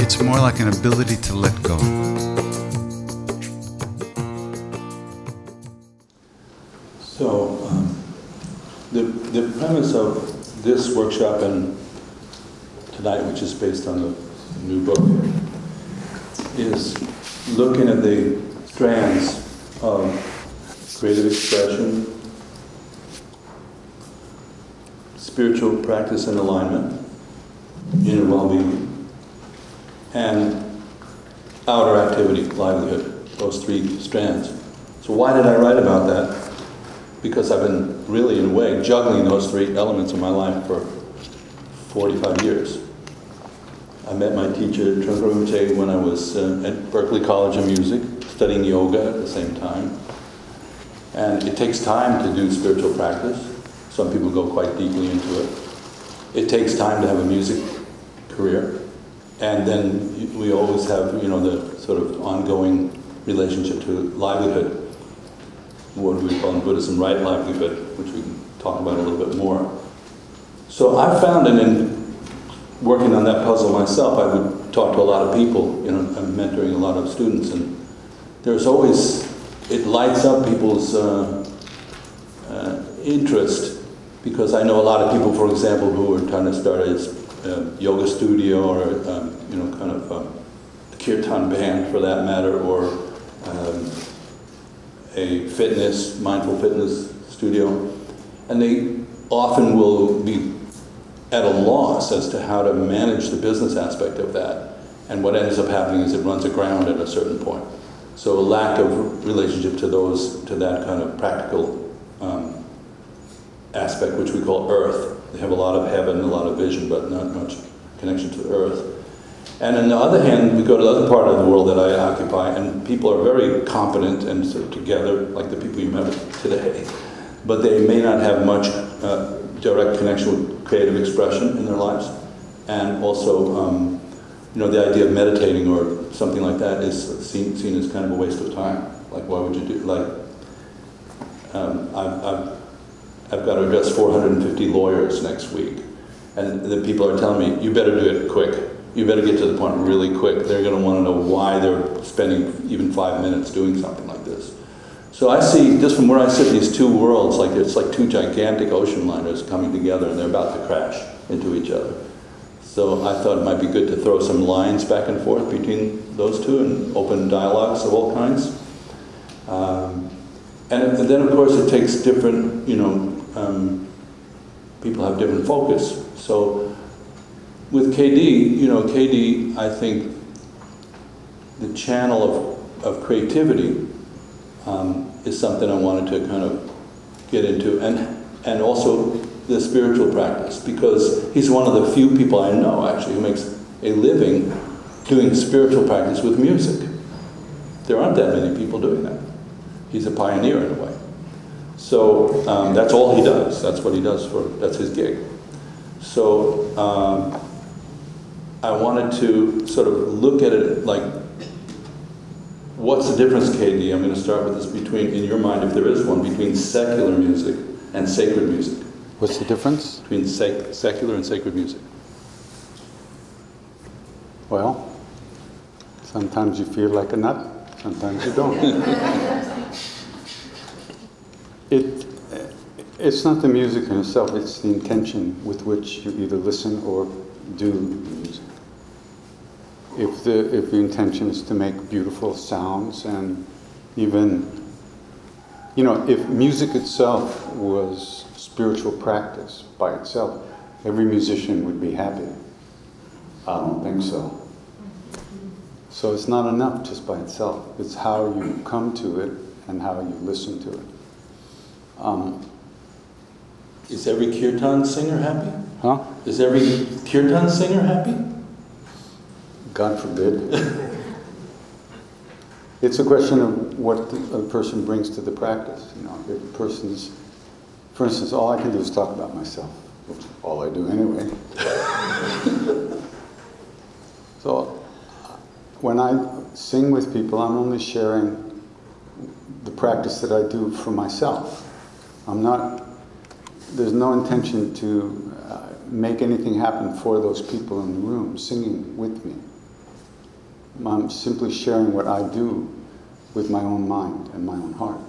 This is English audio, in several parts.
It's more like an ability to let go. So, um, the, the premise of this workshop and tonight, which is based on the new book, is looking at the strands of creative expression, spiritual practice and alignment, inner well-being, and outer activity, livelihood, those three strands. So why did I write about that? Because I've been really, in a way, juggling those three elements in my life for 45 years. I met my teacher, Trungpa Rinpoche, when I was uh, at Berklee College of Music, studying yoga at the same time. And it takes time to do spiritual practice. Some people go quite deeply into it. It takes time to have a music career. And then we always have, you know, the sort of ongoing relationship to livelihood. What we call in Buddhism right livelihood, which we can talk about a little bit more. So I found that in working on that puzzle myself, I would talk to a lot of people, you know, I'm mentoring a lot of students, and there's always, it lights up people's uh, uh, interest because I know a lot of people, for example, who are trying to start a uh, yoga studio or, um, you know, kind of um, a kirtan band for that matter, or um, a fitness, mindful fitness studio. And they often will be at a loss as to how to manage the business aspect of that. And what ends up happening is it runs aground at a certain point. So a lack of relationship to those, to that kind of practical um, aspect, which we call earth. They have a lot of heaven, a lot of vision, but not much connection to earth. And on the other hand, we go to the other part of the world that I occupy, and people are very competent and sort of together, like the people you met today, but they may not have much uh, direct connection with creative expression in their lives. And also, um, you know, the idea of meditating or something like that is seen, seen as kind of a waste of time. Like, why would you do, like, um, I've, I've, I've got to address 450 lawyers next week, and the people are telling me, you better do it quick. You better get to the point really quick. They're going to want to know why they're spending even five minutes doing something like this. So I see, just from where I sit, these two worlds, like it's like two gigantic ocean liners coming together and they're about to crash into each other. So I thought it might be good to throw some lines back and forth between those two and open dialogues of all kinds. Um, and, and then, of course, it takes different, you know, um, people have different focus. So with KD, you know, KD, I think the channel of, of creativity um, is something I wanted to kind of get into, and and also the spiritual practice because he's one of the few people I know actually who makes a living doing spiritual practice with music. There aren't that many people doing that. He's a pioneer in a way. So um, that's all he does. That's what he does for. That's his gig. So um, I wanted to sort of look at it like What's the difference, KD? I'm going to start with this between, in your mind, if there is one, between secular music and sacred music. What's the difference? Between sec- secular and sacred music. Well, sometimes you feel like a nut, sometimes you don't. it's not the music in itself, it's the intention with which you either listen or do music. if the, if the intention is to make beautiful sounds and even, you know, if music itself was spiritual practice by itself, every musician would be happy. I don't think so. So it's not enough just by itself. It's how you come to it and how you listen to it. Um, Is every kirtan singer happy? huh? Is every kirtan singer happy? God forbid. it's a question of what the, a person brings to the practice. You know, if a person's, for instance, all I can do is talk about myself, which is all I do anyway. so when I sing with people, I'm only sharing the practice that I do for myself. I'm not, there's no intention to uh, make anything happen for those people in the room singing with me. I'm simply sharing what I do with my own mind and my own heart.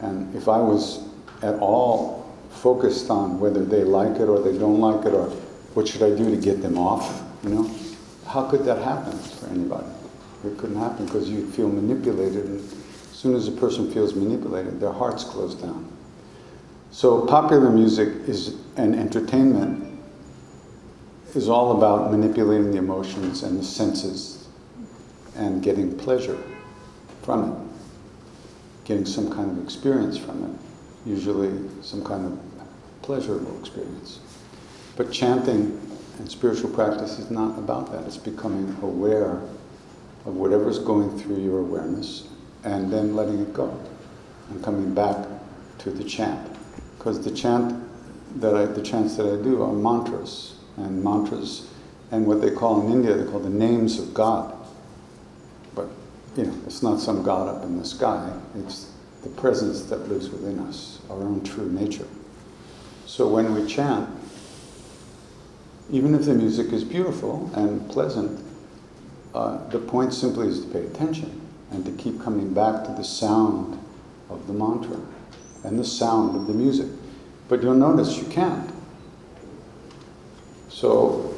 And if I was at all focused on whether they like it or they don't like it or what should I do to get them off, you know, how could that happen for anybody? It couldn't happen because you feel manipulated, and as soon as a person feels manipulated, their hearts closed down. So popular music is an entertainment is all about manipulating the emotions and the senses and getting pleasure from it, getting some kind of experience from it, usually some kind of pleasurable experience. But chanting and spiritual practice is not about that. It's becoming aware of whatever's going through your awareness and then letting it go and coming back to the chant. Because the chant that I, the chants that I do are mantras and mantras and what they call in India, they call the names of God. But, you know, it's not some God up in the sky. It's the presence that lives within us, our own true nature. So when we chant, even if the music is beautiful and pleasant, uh, the point simply is to pay attention and to keep coming back to the sound of the mantra and the sound of the music. But you'll notice you can't. So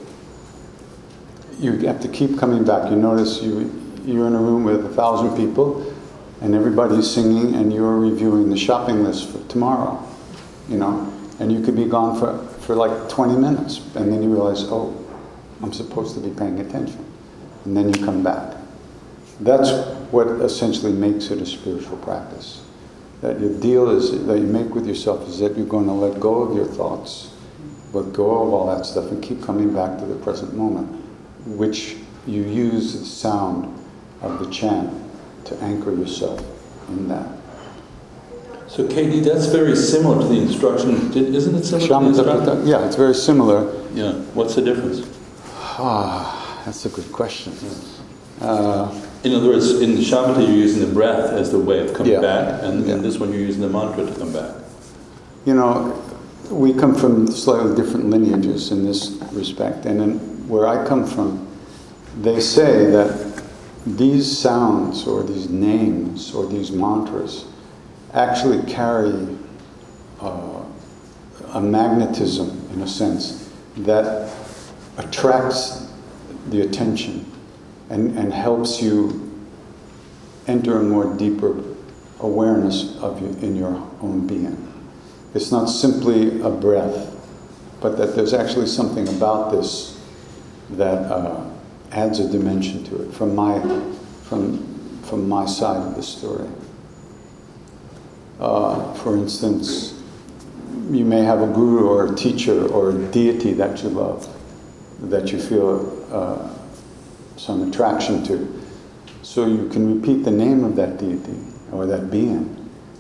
you have to keep coming back. You notice you, you're in a room with a thousand people and everybody's singing and you're reviewing the shopping list for tomorrow, you know, and you could be gone for, for like 20 minutes and then you realize, oh, I'm supposed to be paying attention. And then you come back. That's what essentially makes it a spiritual practice. That your deal is that you make with yourself is that you're going to let go of your thoughts, let go of all that stuff, and keep coming back to the present moment, which you use the sound of the chant to anchor yourself in that. So, KD, that's very similar to the instruction. Isn't it similar to the instruction? yeah, it's very similar. Yeah. What's the difference? Ah, that's a good question. Uh, In other words, in the shamatha, you're using the breath as the way of coming Yeah. back, and Yeah. in this one, you're using the mantra to come back. You know, we come from slightly different lineages in this respect, and in, where I come from, they say that these sounds or these names or these mantras actually carry uh, a magnetism, in a sense, that attracts the attention and, and helps you enter a more deeper awareness of you in your own being. It's not simply a breath, but that there's actually something about this that uh, adds a dimension to it from my, from, from my side of the story. Uh, for instance, you may have a guru or a teacher or a deity that you love, that you feel uh, some attraction to. So you can repeat the name of that deity or that being.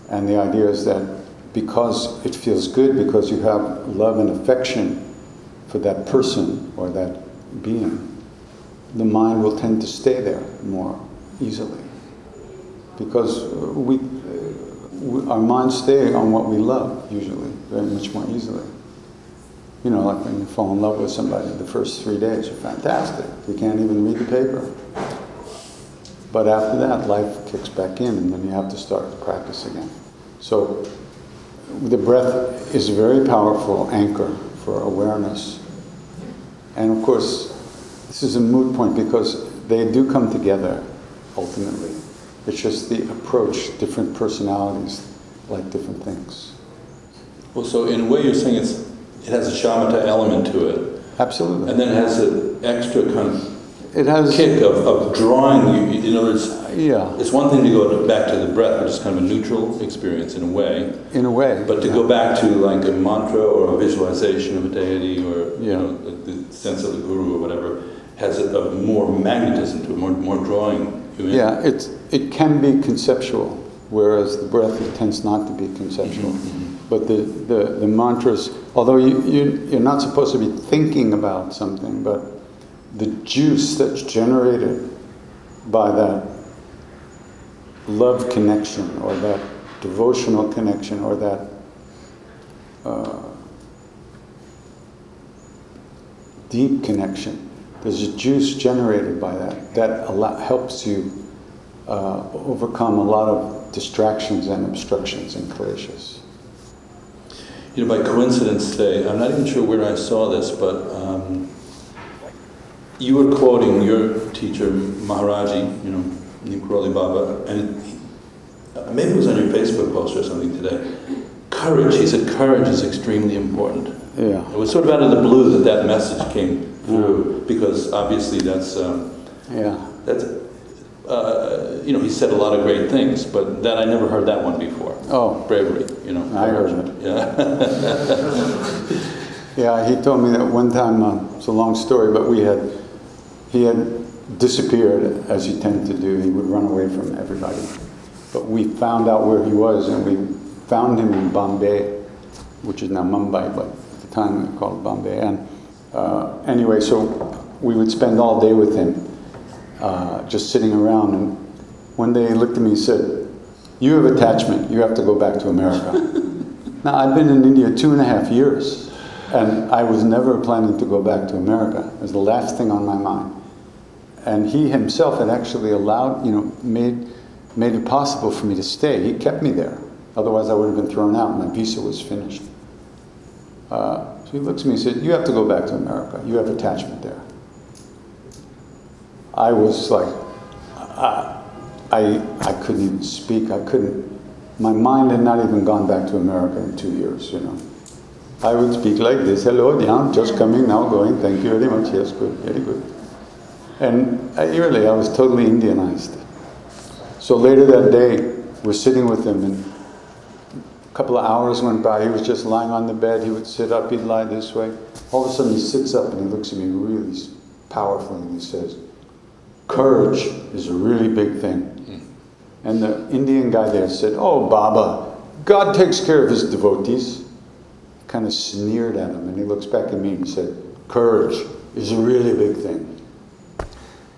And the idea is that because it feels good, because you have love and affection for that person or that being, the mind will tend to stay there more easily. Because we, our minds stay on what we love usually, very much more easily. You know, like when you fall in love with somebody, the first three days are fantastic. You can't even read the paper. But after that, life kicks back in, and then you have to start to practice again. So, the breath is a very powerful anchor for awareness. And of course, this is a moot point because they do come together ultimately. It's just the approach, different personalities like different things. Well, so in a way, you're saying it's it has a shamatha element to it, Absolutely. and then it has an extra kind of it has, kick of, of drawing you. In other words, yeah, it's one thing to go to, back to the breath, which is kind of a neutral experience in a way, in a way. but to yeah. go back to like a mantra or a visualization of a deity or you know the, the sense of the guru or whatever has a, a more magnetism to it, more more drawing you in. Yeah, it's, it can be conceptual, whereas the breath it tends not to be conceptual. Mm-hmm, mm-hmm. But the, the, the mantras, although you, you, you're not supposed to be thinking about something, but the juice that's generated by that love connection or that devotional connection or that uh, deep connection. There's a juice generated by that that allow, helps you uh, overcome a lot of distractions and obstructions and clashes. You know, by coincidence today, I'm not even sure where I saw this, but um, you were quoting your teacher, Maharaji, you know, Neem Karoli Baba, and maybe it was on your Facebook post or something today. Courage, he said, courage is extremely important. Yeah. It was sort of out of the blue that that message came through, because obviously that's, um, Yeah. that's uh, you know, he said a lot of great things, but that I never heard that one before. Oh. Bravery, you know. I heard it. Yeah. Yeah, he told me that one time, uh, it's a long story, but we had, he had disappeared as he tended to do. He would run away from everybody. But we found out where he was and we found him in Bombay, which is now Mumbai, but at the time they called Bombay. And uh, anyway, so we would spend all day with him, uh, just sitting around. And one day he looked at me and said, You have attachment, you have to go back to America. now, I've been in India two and a half years. And I was never planning to go back to America. It was the last thing on my mind. And he himself had actually allowed, you know, made, made it possible for me to stay. He kept me there. Otherwise, I would have been thrown out. My visa was finished. Uh, so he looks at me and said, You have to go back to America. You have attachment there. I was like, I, I, I couldn't even speak. I couldn't, my mind had not even gone back to America in two years, you know. I would speak like this, hello, yeah, just coming now, going, thank you very much, yes, good, very good. And I, really, I was totally Indianized. So later that day, we're sitting with him, and a couple of hours went by. He was just lying on the bed. He would sit up, he'd lie this way. All of a sudden, he sits up and he looks at me really powerfully and he says, Courage is a really big thing. And the Indian guy there said, Oh, Baba, God takes care of his devotees kind of sneered at him and he looks back at me and said, Courage is a really big thing.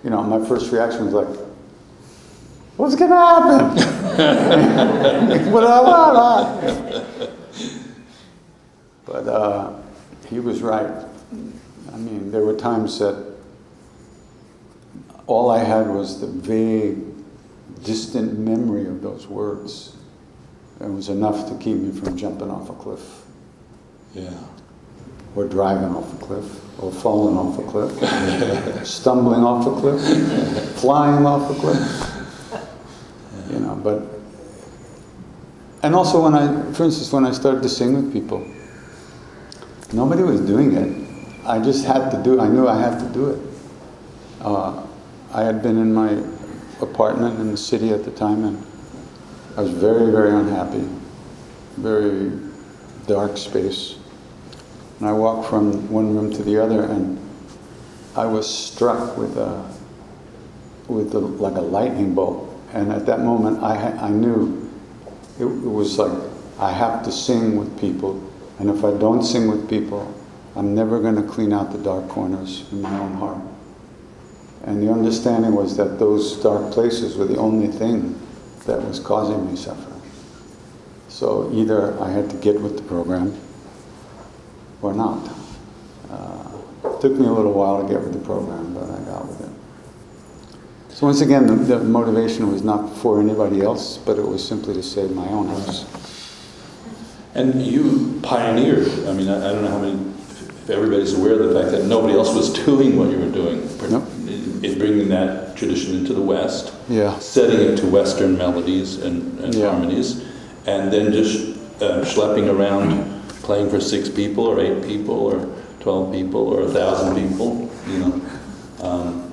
You know, my first reaction was like, What's going to happen? what I want? But uh, he was right. I mean, there were times that all I had was the vague, distant memory of those words. It was enough to keep me from jumping off a cliff yeah. or driving off a cliff, or falling off a cliff, stumbling off a cliff, flying off a cliff. You know, but and also when I, for instance, when I started to sing with people, nobody was doing it. I just had to do. I knew I had to do it. Uh, I had been in my apartment in the city at the time, and I was very, very unhappy, very dark space. And I walked from one room to the other, and I was struck with a, with a, like a lightning bolt. And at that moment, I, I knew it, it was like I have to sing with people, and if I don't sing with people, I'm never going to clean out the dark corners in my own heart. And the understanding was that those dark places were the only thing that was causing me suffering. So either I had to get with the program or not. Uh, it took me a little while to get with the program, but I got with it. So once again, the, the motivation was not for anybody else, but it was simply to save my own house. And you pioneered, I mean, I, I don't know how many, if everybody's aware of the fact that nobody else was doing what you were doing, Nope. In, in bringing that tradition into the West, Yeah. setting it to Western melodies and, and Yeah. harmonies, and then just uh, schlepping around, playing for six people or eight people or twelve people or a thousand people, you know. Um,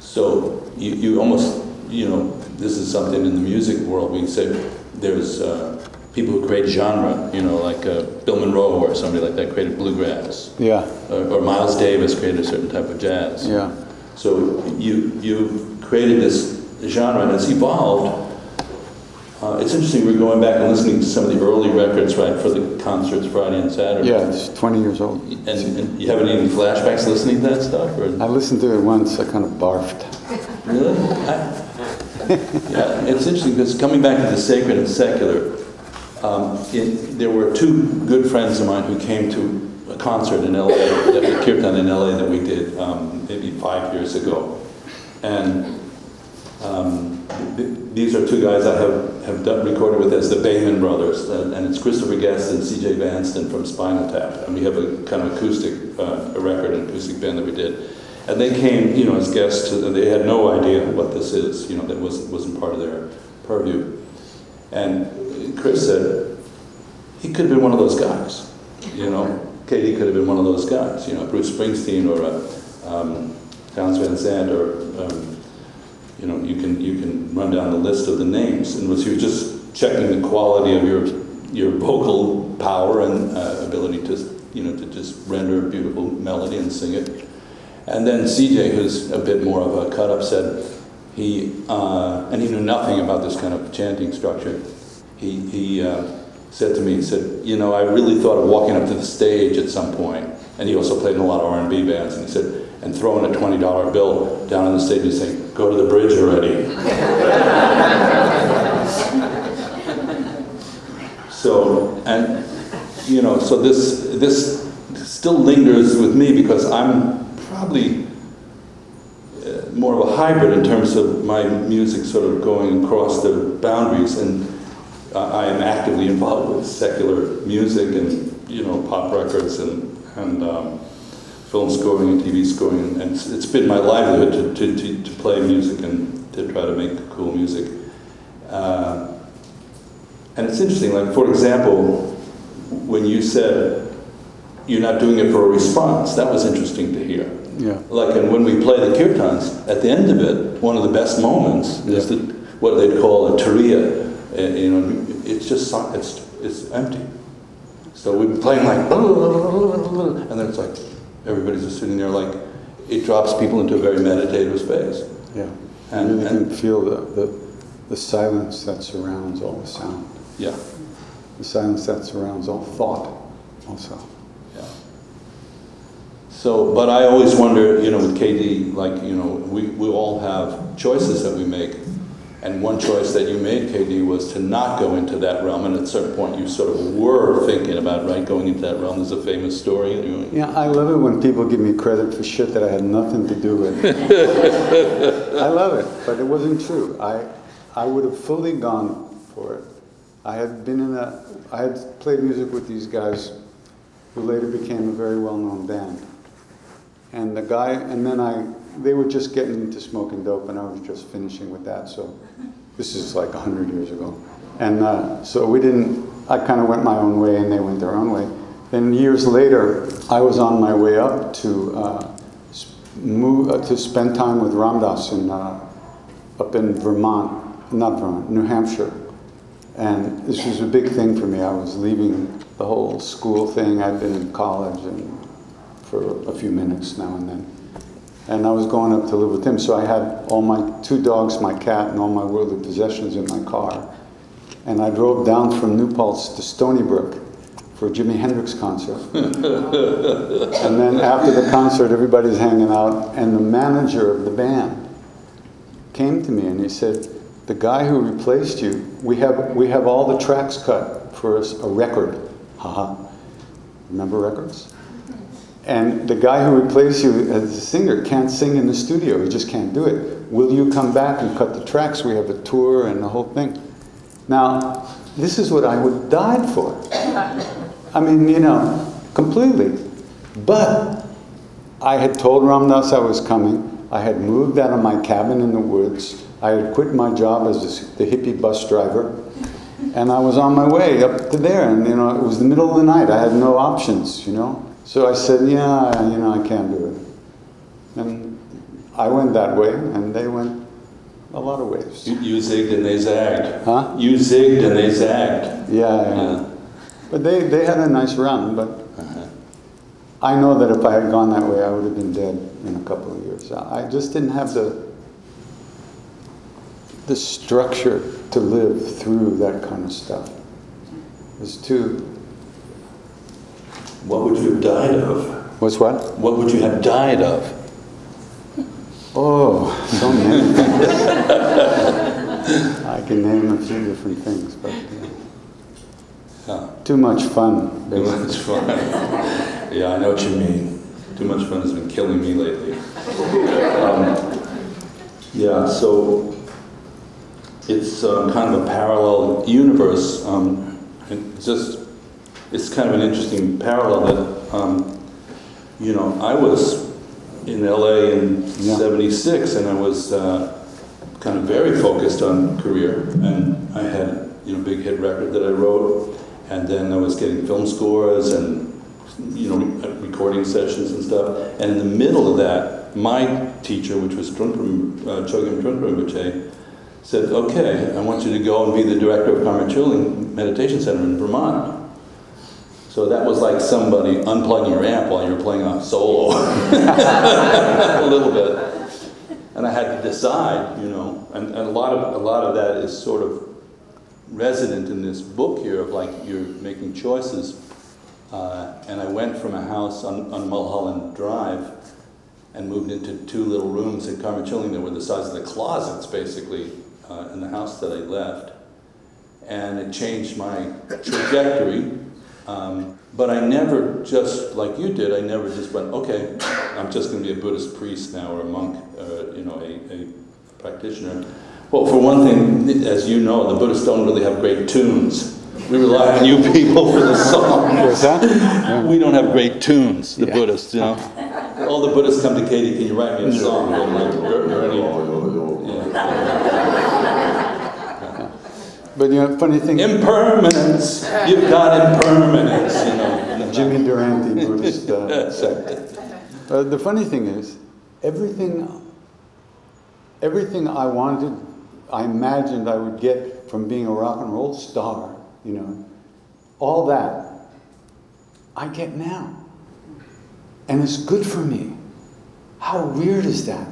so you, you almost, you know, this is something in the music world. We say there's uh, people who create genre, you know, like uh, Bill Monroe or somebody like that created bluegrass, Yeah, or, or Miles Davis created a certain type of jazz. yeah, So you you've created this genre and it's evolved. Uh, it's interesting. We're going back and listening to some of the early records, right, for the concerts Friday and Saturday. yeah, it's 20 years old. And, and you haven't any flashbacks listening to that stuff, or I listened to it once, I kind of barfed. really? I- yeah, it's interesting because coming back to the sacred and secular, um, it, there were two good friends of mine who came to a concert in LA, that the kirtan in LA that we did um, maybe five years ago, and um, th- these are two guys I have, have done, recorded with as the Beyman brothers, uh, and it's Christopher Guest and C.J. Vanston from Spinal Tap, and we have a kind of acoustic uh, a record, an acoustic band that we did. And they came, you know, as guests. To, they had no idea what this is. You know, that wasn't wasn't part of their purview. And Chris said he could have been one of those guys. You know, KD could have been one of those guys. You know, Bruce Springsteen or uh, um, Van Zandt or um, you know, you can you can run down the list of the names, and was he was just checking the quality of your your vocal power and uh, ability to you know to just render a beautiful melody and sing it. And then CJ, who's a bit more of a cut up, said he uh, and he knew nothing about this kind of chanting structure. He he uh, said to me, he said, you know, I really thought of walking up to the stage at some point, and he also played in a lot of R&B bands, and he said, and throwing a twenty dollar bill down on the stage and saying, "Go to the bridge already." so and you know, so this this still lingers with me because I'm probably uh, more of a hybrid in terms of my music sort of going across the boundaries, and I am actively involved with secular music and you know pop records and and um, film scoring and TV scoring, and it's, it's been my livelihood to, to, to, to play music and to try to make cool music. Uh, and it's interesting, like for example, when you said you're not doing it for a response, that was interesting to hear. Yeah, Like, and when we play the kirtans, at the end of it, one of the best moments is the, what they'd call a turiya. Uh, you know, it's just it's it's empty. So we'd be playing like, and then it's like everybody's just sitting there like it drops people into a very meditative space. yeah. And- And you can feel the, the, the silence that surrounds all the sound. Yeah, The silence that surrounds all thought also. yeah. So, but I always wonder, you know, with KD, like, you know, we, we all have choices that we make. And one choice that you made, KD, was to not go into that realm. And at a certain point, you sort of were thinking about, right, going into that realm. There's a famous story. Yeah, I love it when people give me credit for shit that I had nothing to do with. I love it, but it wasn't true. I, I would have fully gone for it. I had been in a, I had played music with these guys who later became a very well-known band. And the guy, and then I, they were just getting into smoking dope, and I was just finishing with that. So this is like hundred years ago, and uh, so we didn't. I kind of went my own way, and they went their own way. Then years later, I was on my way up to uh, move uh, to spend time with Ram Dass in uh, up in Vermont, not Vermont, New Hampshire. And this was a big thing for me. I was leaving the whole school thing. I'd been in college and for a few minutes now and then. And I was going up to live with him, so I had all my two dogs, my cat, and all my worldly possessions in my car. And I drove down from New Paltz to Stony Brook for a Jimi Hendrix concert. and then after the concert, everybody's hanging out, and the manager of the band came to me and he said, "The guy who replaced you, we have we have all the tracks cut for us, a record." Haha. Remember records? And the guy who replaced you as a singer can't sing in the studio. He just can't do it. Will you come back and cut the tracks? We have a tour and the whole thing. Now, this is what I would die for. I mean, you know, completely. But I had told Ram Dass I was coming. I had moved out of my cabin in the woods. I had quit my job as the hippie bus driver. And I was on my way up to there. And, you know, it was the middle of the night. I had no options, you know. So I said, yeah, you know, I can't do it. And I went that way, and they went a lot of ways. You, you zigged and they zagged. Huh? You zigged and they zagged. Yeah, yeah. Yeah. But they, they had a nice run, but uh-huh. I know that if I had gone that way, I would have been dead in a couple of years. I I just didn't have the, the structure to live through that kind of stuff. It was too, What would you have died of? was what? What would you have died of? Oh, so many things. I can name a few different things, but. Yeah. too much fun. Too much fun. yeah, I know what you mean. Too much fun has been killing me lately. Um, yeah, so it's um, kind of a parallel universe. Um, and just, it's kind of an interesting parallel that, um, you know, I was in LA in Yeah. 76 and I was uh, kind of very focused on career. And I had, you know, a big hit record that I wrote. And then I was getting film scores and, you know, re- recording sessions and stuff. And in the middle of that, my teacher, which was Trungpa, uh, Chogyam Trungpa Rinpoche, said, okay, I want you to go and be the director of Karme Choling Meditation Center in Vermont. So that was like somebody unplugging your amp while you were playing a solo, a little bit. And I had to decide, you know, and, and a lot of a lot of that is sort of resident in this book here of like you're making choices. Uh, and I went from a house on, on Mulholland Drive and moved into two little rooms in Karme Choling that were the size of the closets, basically, uh, in the house that I left. And it changed my trajectory. Um, but I never just, like you did, I never just went, okay, I'm just going to be a Buddhist priest now or a monk, uh, you know, a, a practitioner. Well, for one thing, as you know, the Buddhists don't really have great tunes. We rely on you people for the songs. What's that? Yeah. We don't have great tunes, the Yeah. Buddhists, you know. All the Buddhists come to KD, can you write me a song? Like, "Er- Yeah. But you know, funny thing, Impermanence, you've got impermanence, you know. Jimmy Durante Buddhist uh, sect. Uh, the funny thing is, everything, everything I wanted, I imagined I would get from being a rock and roll star, you know, all that, I get now. And it's good for me. How weird is that?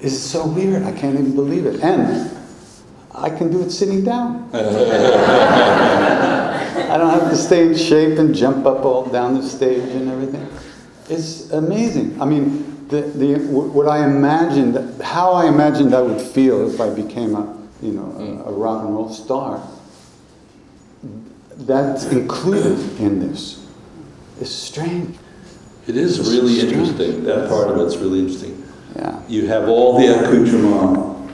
It's so weird. I can't even believe it. And I can do it sitting down. I don't have to stay in shape and jump up all down the stage and everything. It's amazing. I mean, the, the, what I imagined, how I imagined I would feel if I became a, you know, a, a rock and roll star, that's included in this. It's strange. It is really interesting, that part of it's really interesting. Yeah. You have all the accoutrement,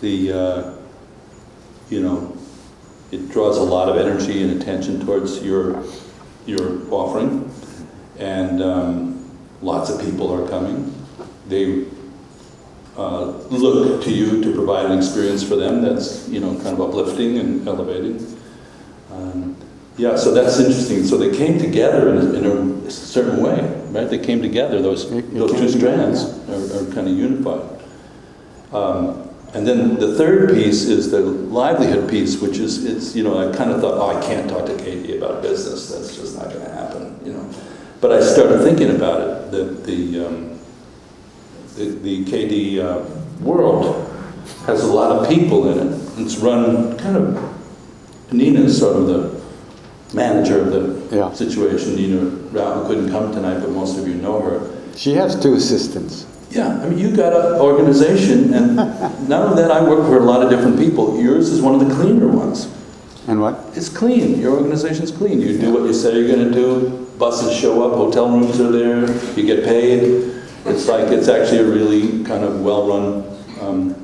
the, uh, you know, it draws a lot of energy and attention towards your, your offering. And um, lots of people are coming. They uh, look to you to provide an experience for them that's, you know, kind of uplifting and elevating. Um, yeah, so that's interesting. So they came together in a, in a certain way, right? They came together. Those It- it those two together, strands are, are kind of unified. Um, and then the third piece is the livelihood piece, which is it's you know I kind of thought oh I can't talk to KD about business. That's just not going to happen, you know. But I started thinking about it. The the um, the, the KD uh, world has a lot of people in it. It's run kind of Nina's sort of the manager of the Yeah. situation. Nina Rao, who couldn't come tonight, but most of you know her. She has two assistants. Yeah, I mean, you got an organization, and not only that, I work for a lot of different people. Yours is one of the cleaner ones. And what? It's clean. Your organization's clean. You do what you say you're going to do. Buses show up. Hotel rooms are there. You get paid. It's like it's actually a really kind of well-run um,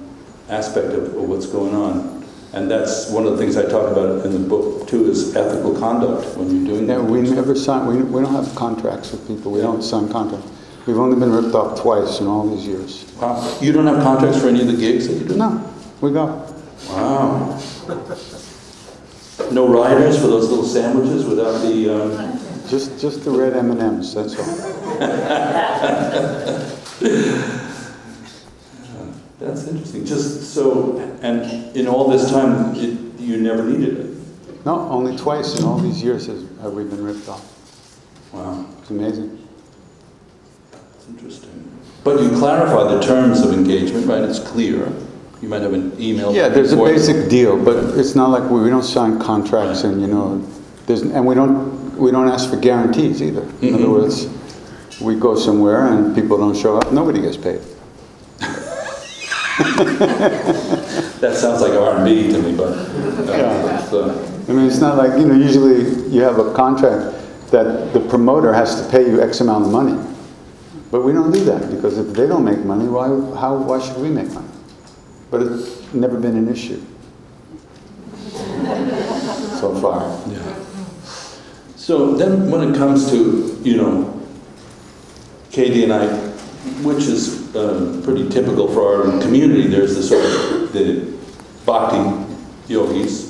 aspect of, of what's going on. And that's one of the things I talk about in the book too is ethical conduct when you're doing Yeah, that. we never sign, we, we don't have contracts with people, we don't sign contracts. We've only been ripped off twice in all these years. Wow. You don't have contracts for any of the gigs that you do? No, we go. Wow. No riders for those little sandwiches without the, um, Just, just the red M and M's. That's all. that's interesting. Just so, and in all this time, it, you never needed it. No, only twice in all these years has, have we been ripped off. Wow. It's amazing. Interesting. But you clarify the terms of engagement, right? It's clear. You might have an email. Yeah, there's a basic deal, but it's not like we, we don't sign contracts and, you know, there's, and we don't, we don't ask for guarantees either. In other Mhm. words, we go somewhere and people don't show up, nobody gets paid. That sounds like R and B to me, but. uh, Yeah. uh, I mean, it's not like, you know, usually you have a contract that the promoter has to pay you X amount of money. But we don't do that, because if they don't make money, why, how, why should we make money? But it's never been an issue. So far. Yeah. So then when it comes to, you know, KD and I, which is uh, pretty typical for our community, there's the sort of the bhakti yogis,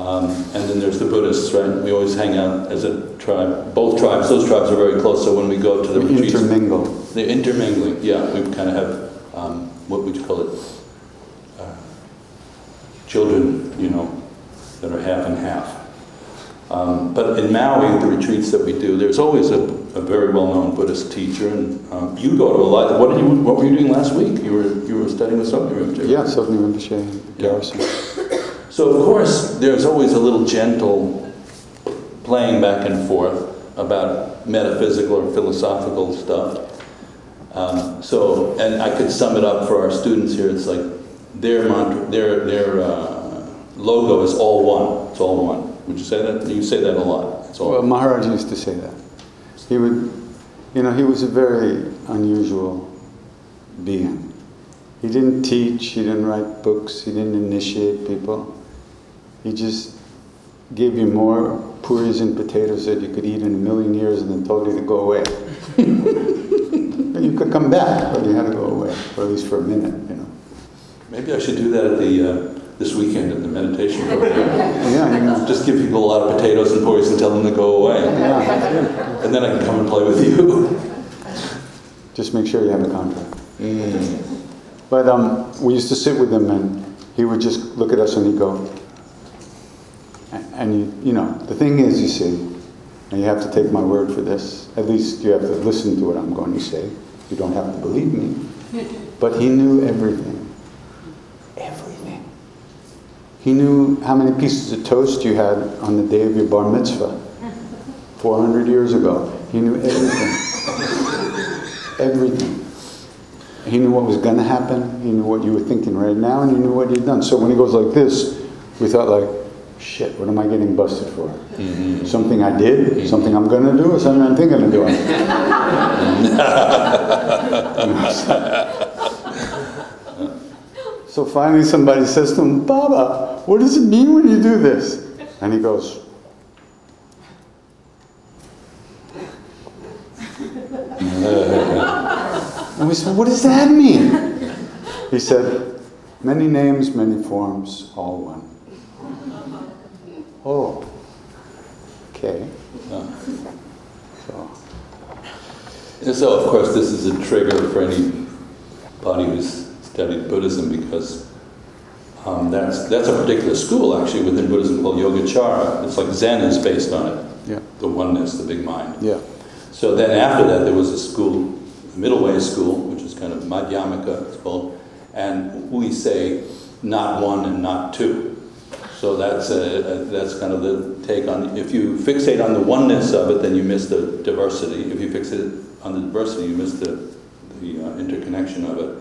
um, and then there's the Buddhists, right? We always hang out as a tribe. Both tribes, those tribes are very close, so when we go to the We retreats, intermingle. they're intermingling, yeah. We kind of have, um, what would you call it? Uh, children, you know, that are half and half. Um, but in Maui, the retreats that we do, there's always a, a very well-known Buddhist teacher, and um, you go to a lot. What did you? What were you doing last week? You were you were studying with Swami Rinpoche. Yeah, Tsoknyi Rinpoche, Garrison. So of course, there's always a little gentle playing back and forth about metaphysical or philosophical stuff. Um, so, and I could sum it up for our students here. It's like their mantra, their their uh, logo is all one. It's all one. Would you say that? You say that a lot. It's all. Well, Maharaj used to say that. He would, you know, he was a very unusual being. He didn't teach, he didn't write books, he didn't initiate people. He just gave you more puris and potatoes that you could eat in a million years and then told you to go away. but you could come back, but you had to go away, or at least for a minute, you know. Maybe I should do that at the uh, this weekend at the meditation program. Yeah, you know. Just give people a lot of potatoes and porridge and tell them to go away, Yeah, and then I can come and play with you. just make sure you have a contract. But um, we used to sit with him, and he would just look at us and he'd go, a- and you, you know, the thing is, you see, and you have to take my word for this. At least you have to listen to what I'm going to say. You don't have to believe me. But he knew everything. Everything. He knew how many pieces of toast you had on the day of your bar mitzvah. 400 years ago. He knew everything. everything. He knew what was going to happen. He knew what you were thinking right now, and he knew what you'd done. So when he goes like this, we thought like, shit, what am I getting busted for? Mm-hmm. Something I did, mm-hmm. something I'm going to do, or something I'm thinking of doing. Mm-hmm. so finally somebody says to him, Baba, what does it mean when you do this? And he goes, And we said, What does that mean? He said, Many names, many forms, all one. Oh, okay. So, And so, of course, this is a trigger for anybody who's studied Buddhism because um, that's, that's a particular school actually within Buddhism called Yogacara. It's like Zen is based on it, yeah, the oneness, the big mind. yeah, So then after that, there was a school, a middle way school, which is kind of Madhyamaka, it's called, and we say not one and not two. So that's, a, a- that's kind of the take on, if you fixate on the oneness of it, then you miss the diversity. If you fixate on the diversity, you miss the, the uh, interconnection of it.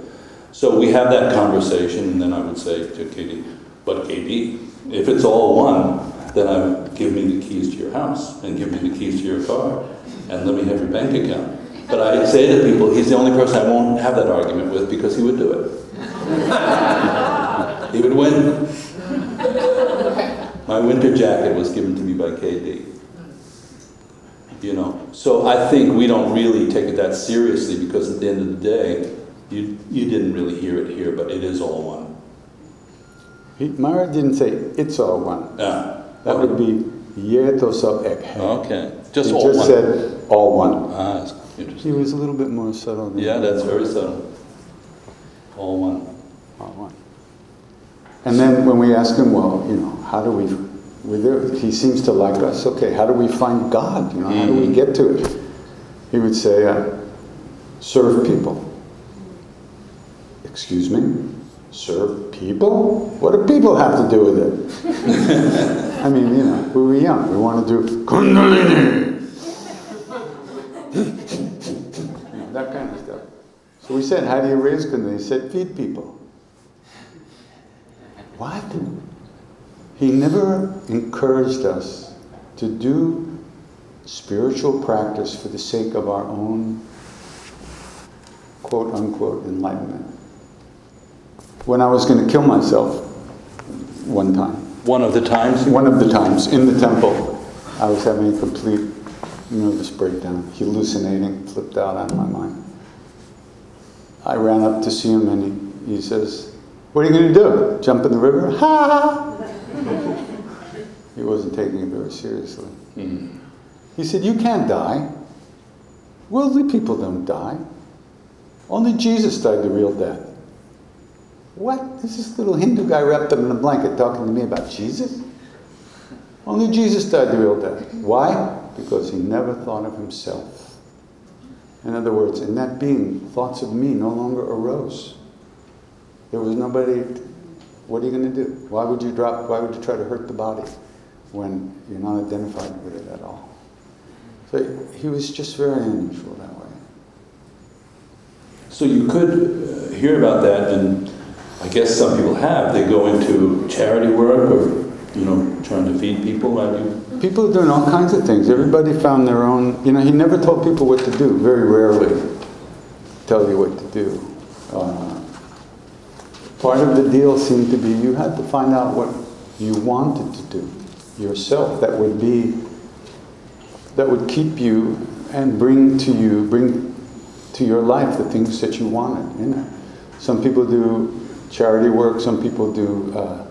So we have that conversation, and then I would say to KD, but KD, if it's all one, then I would give me the keys to your house, and give me the keys to your car, and let me have your bank account. But I say to people, he's the only person I won't have that argument with because he would do it. he would win. My winter jacket was given to me by KD. You know, so I think we don't really take it that seriously because at the end of the day, you, you didn't really hear it here, but it is all one. He, Mara didn't say it's all one. Yeah. That would be yeto ek. Okay, just he all just one. said all one. Ah, that's He was a little bit more subtle than Yeah, that's very subtle. All one. And then when we ask him, well, you know, how do we, it, he seems to like us. Okay, how do we find God? You know, how do we Mhm. get to it? He would say, uh, serve people. Excuse me? Serve people? What do people have to do with it? I mean, you know, we were young. We want to do Kundalini. You know, that kind of stuff. So we said, how do you raise Kundalini? He said, feed people. What? He never encouraged us to do spiritual practice for the sake of our own quote unquote enlightenment. When I was going to kill myself one time, One of the times. one of the times in the temple, I was having a complete nervous breakdown, hallucinating, flipped out of my mind. I ran up to see him and he, he says, What are you going to do? Jump in the river? Ha! he wasn't taking it very seriously. Mm. He said, You can't die. Worldly people don't die. Only Jesus died the real death. What? This is little Hindu guy wrapped up in a blanket talking to me about Jesus? Only Jesus died the real death. Why? Because he never thought of himself. In other words, in that being, thoughts of me no longer arose. There was nobody. What are you going to do? Why would you drop? Why would you try to hurt the body when you're not identified with it at all? So he was just very unusual that way. So you could uh, hear about that, and I guess some people have. They go into charity work or, you know, trying to feed people. People are doing all kinds of things. Everybody found their own. You know, he never told people what to do. Very rarely tell you what to do. Uh, part of the deal seemed to be you had to find out what you wanted to do yourself. That would be that would keep you and bring to you bring to your life the things that you wanted. You know, some people do charity work. Some people do. Uh,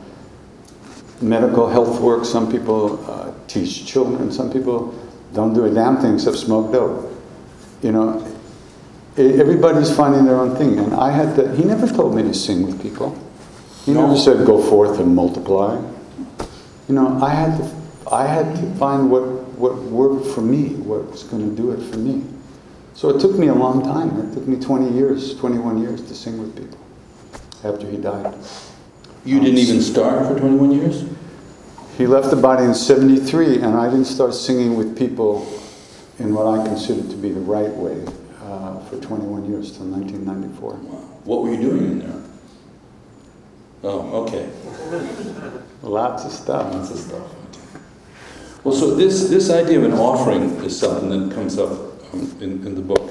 medical health work. Some people uh, teach children. Some people don't do a damn thing except smoke dope. You know, everybody's finding their own thing. And I had to, he never told me to sing with people. He No. never said go forth and multiply. You know, I had to, I had to find what, what worked for me, what was going to do it for me. So it took me a long time. It took me 20 years, 21 years to sing with people after he died. You um, didn't even start for 21 years? He left the body in 73, and I didn't start singing with people in what I considered to be the right way for 21 years till 1994. Wow. What were you doing in there? Oh, okay. Lots of stuff. Lots of stuff. Well, so this, this idea of an offering is something that comes up um, in, in the book.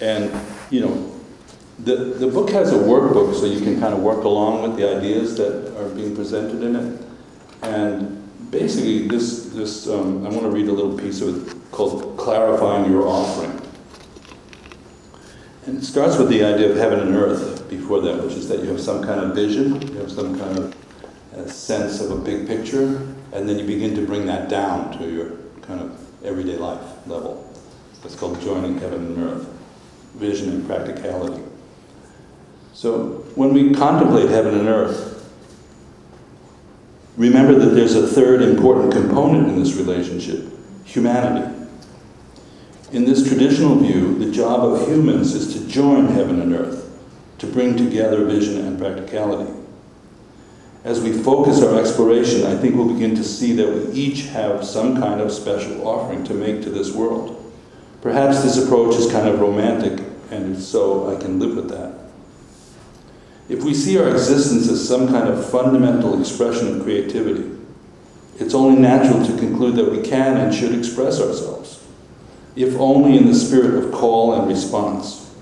And, you know, the, the book has a workbook so you can kind of work along with the ideas that are being presented in it. And basically, this, this um, I want to read a little piece of it called Clarifying Your Offering. And it starts with the idea of heaven and earth before that, which is that you have some kind of vision, you have some kind of uh, sense of a big picture, and then you begin to bring that down to your kind of everyday life level. That's called joining heaven and earth, vision and practicality. So when we contemplate heaven and earth, remember that there's a third important component in this relationship humanity. In this traditional view, the job of humans is to join heaven and earth, to bring together vision and practicality. As we focus our exploration, I think we'll begin to see that we each have some kind of special offering to make to this world. Perhaps this approach is kind of romantic, and if so, I can live with that. If we see our existence as some kind of fundamental expression of creativity, it's only natural to conclude that we can and should express ourselves, if only in the spirit of call and response.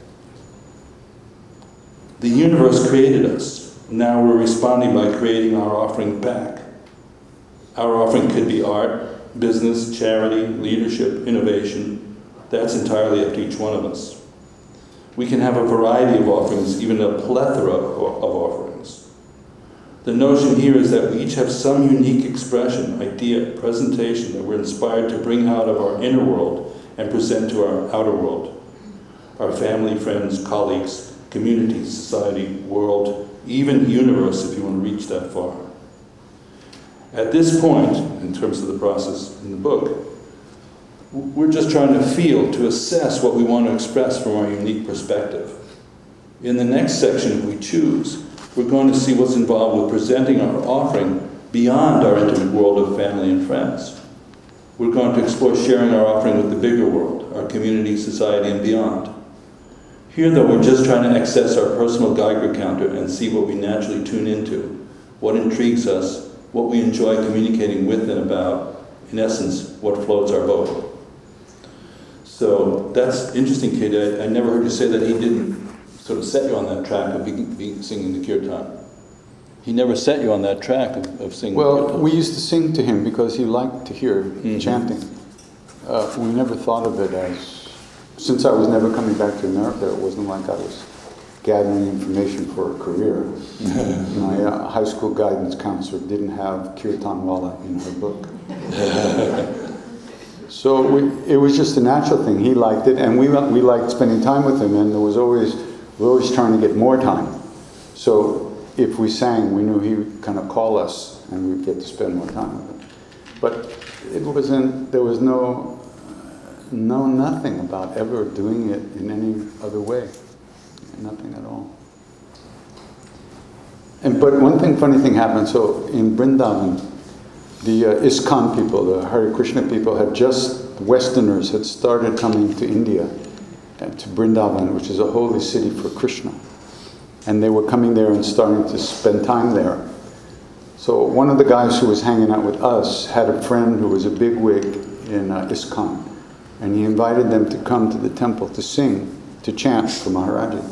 The universe created us. Now we're responding by creating our offering back. Our offering could be art, business, charity, leadership, innovation. That's entirely up to each one of us. We can have a variety of offerings, even a plethora of offerings. The notion here is that we each have some unique expression, idea, presentation that we're inspired to bring out of our inner world and present to our outer world. Our family, friends, colleagues, community, society, world, even universe, if you want to reach that far. At this point, in terms of the process in the book, we're just trying to feel, to assess what we want to express from our unique perspective. In the next section, if we choose, we're going to see what's involved with presenting our offering beyond our intimate world of family and friends. We're going to explore sharing our offering with the bigger world, our community, society, and beyond. Here, though, we're just trying to access our personal Geiger counter and see what we naturally tune into, what intrigues us, what we enjoy communicating with and about, in essence, what floats our boat. So that's interesting, KD. I, I never heard you say that he didn't sort of set you on that track of being, being, singing the kirtan. He never set you on that track of, of singing Well, we used to sing to him because he liked to hear Mhm. chanting. Uh, we never thought of it as, since I was never coming back to America, it wasn't like I was gathering information for a career. My uh, high school guidance counselor didn't have Kirtanwallah in her book. so we, it was just a natural thing. He liked it, and we, we liked spending time with him, and there was always, we were always trying to get more time. So if we sang, we knew he would kind of call us, and we'd get to spend more time with him. But it wasn't, there was no, no nothing about ever doing it in any other way. Nothing at all. And but one thing, funny thing happened. So in Brindavan, the uh, ISKCON people, the Hare Krishna people, had just Westerners had started coming to India, uh, to Brindavan, which is a holy city for Krishna, and they were coming there and starting to spend time there. So one of the guys who was hanging out with us had a friend who was a bigwig in uh, ISKCON, and he invited them to come to the temple to sing, to chant for Maharaji.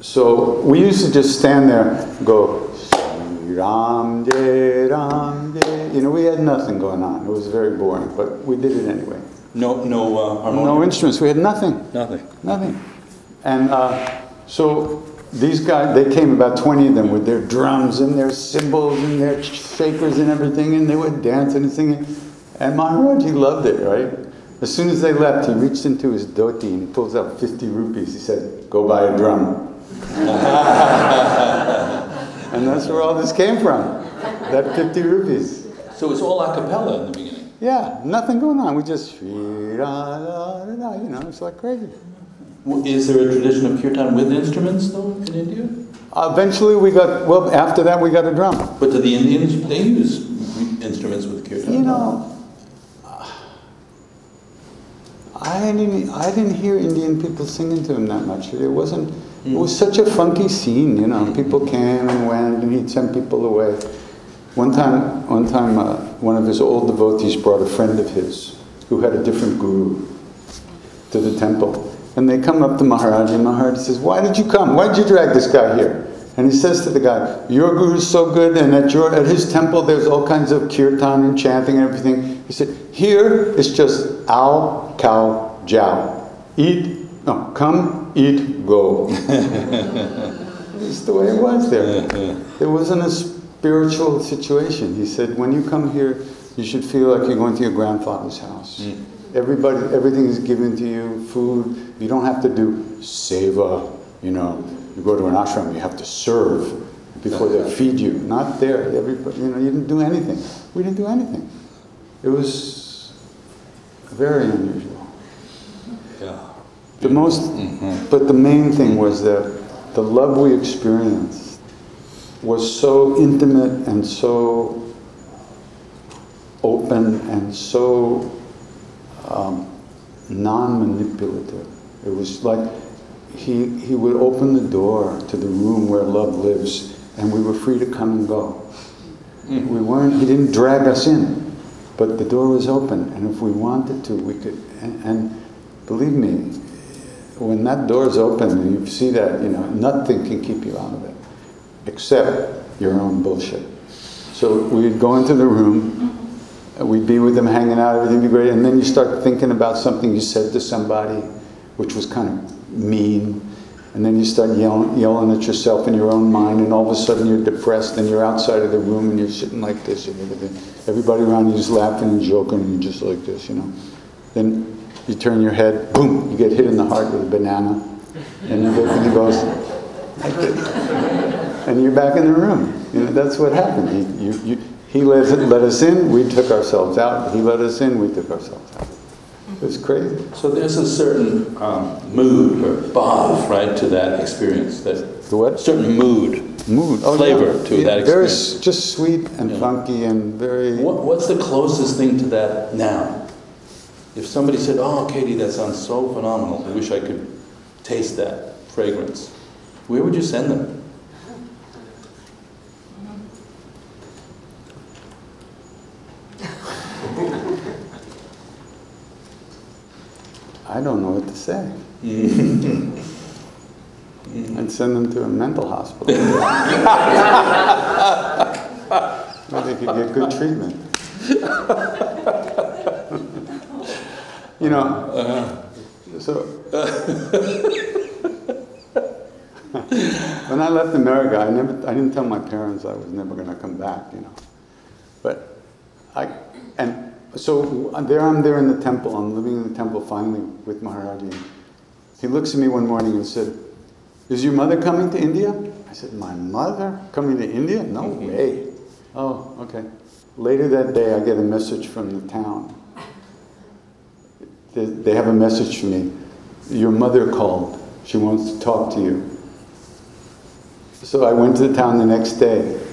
So we used to just stand there, and go Ram Jai Ram Jai. You know, we had nothing going on. It was very boring, but we did it anyway. no, no uh, harmonium? No instruments. We had nothing. Nothing. Nothing. And uh, so these guys, they came about 20 of them with their drums and their cymbals and their shakers and everything, and they were dancing and singing. And Maharaji loved it, right? As soon as they left, he reached into his dhoti and he pulls out 50 rupees. He said, Go buy a drum. and that's where all this came from, that 50 rupees. So it's all a cappella in the beginning. Yeah, nothing going on. We just, you know, it's like crazy. Is there a tradition of kirtan with instruments, though, in India? Eventually, we got, well, after that, we got a drum. But do the Indians, they use instruments with kirtan? You know, I didn't, I didn't hear Indian people singing to him that much. It wasn't, it was such a funky scene, you know. People came and went, and he'd send people away. One time, one time, uh, one of his old devotees brought a friend of his who had a different guru to the temple. And they come up to Maharaj, and Maharaj says, Why did you come? Why did you drag this guy here? And he says to the guy, Your guru's so good, and at, your, at his temple there's all kinds of kirtan and chanting and everything. He said, Here it's just ow, cow, jow. Eat, no, come, eat, go. It's the way it was there. It wasn't a spiritual situation. He said, When you come here, you should feel like you're going to your grandfather's house. Mm. Everybody, everything is given to you, food. You don't have to do seva, you know. You go to an ashram, you have to serve before they feed you. Not there. Everybody, you know, you didn't do anything. We didn't do anything. It was very unusual. Yeah. The most, mm-hmm. but the main thing was that the love we experienced was so intimate and so open and so um, non-manipulative. It was like he, he would open the door to the room where love lives and we were free to come and go. We weren't, he didn't drag us in, but the door was open and if we wanted to, we could, and, and believe me, when that door is open and you see that, you know, nothing can keep you out of it except your own bullshit. So we'd go into the room, we'd be with them hanging out, everything would be great, and then you start thinking about something you said to somebody, which was kind of mean, and then you start yelling, yelling at yourself in your own mind, and all of a sudden you're depressed, and you're outside of the room, and you're sitting like this, and everything. Everybody around you is laughing and joking, and you're just like this, you know. Then you turn your head, boom, you get hit in the heart with a banana, and you he goes, and you're back in the room. You know, that's what happened. He, you, you, he let, let us in, we took ourselves out. He let us in, we took ourselves out. It's crazy. So there's a certain um, mood or bhav, right, to that experience. That The what? certain mood, Mood. Oh, flavor yeah. to Yeah, that experience. s- just sweet and Yeah. funky and very. What, what's the closest thing to that now? If somebody said, "Oh, KD, that sounds so phenomenal. I wish I could taste that fragrance," where would you send them? I don't know what to say. I'd send them to a mental hospital. Where they could get good treatment. you know, uh-huh. so when I left America, I never, I didn't tell my parents I was never going to come back. You know, but I, and so there I'm there in the temple. I'm living in the temple finally with Maharaji. He looks at me one morning and said, "Is your mother coming to India?" I said, "My mother coming to India? No mm-hmm. way." Oh, okay. Later that day, I get a message from the town. They, they have a message for me. Your mother called. She wants to talk to you. So I went to the town the next day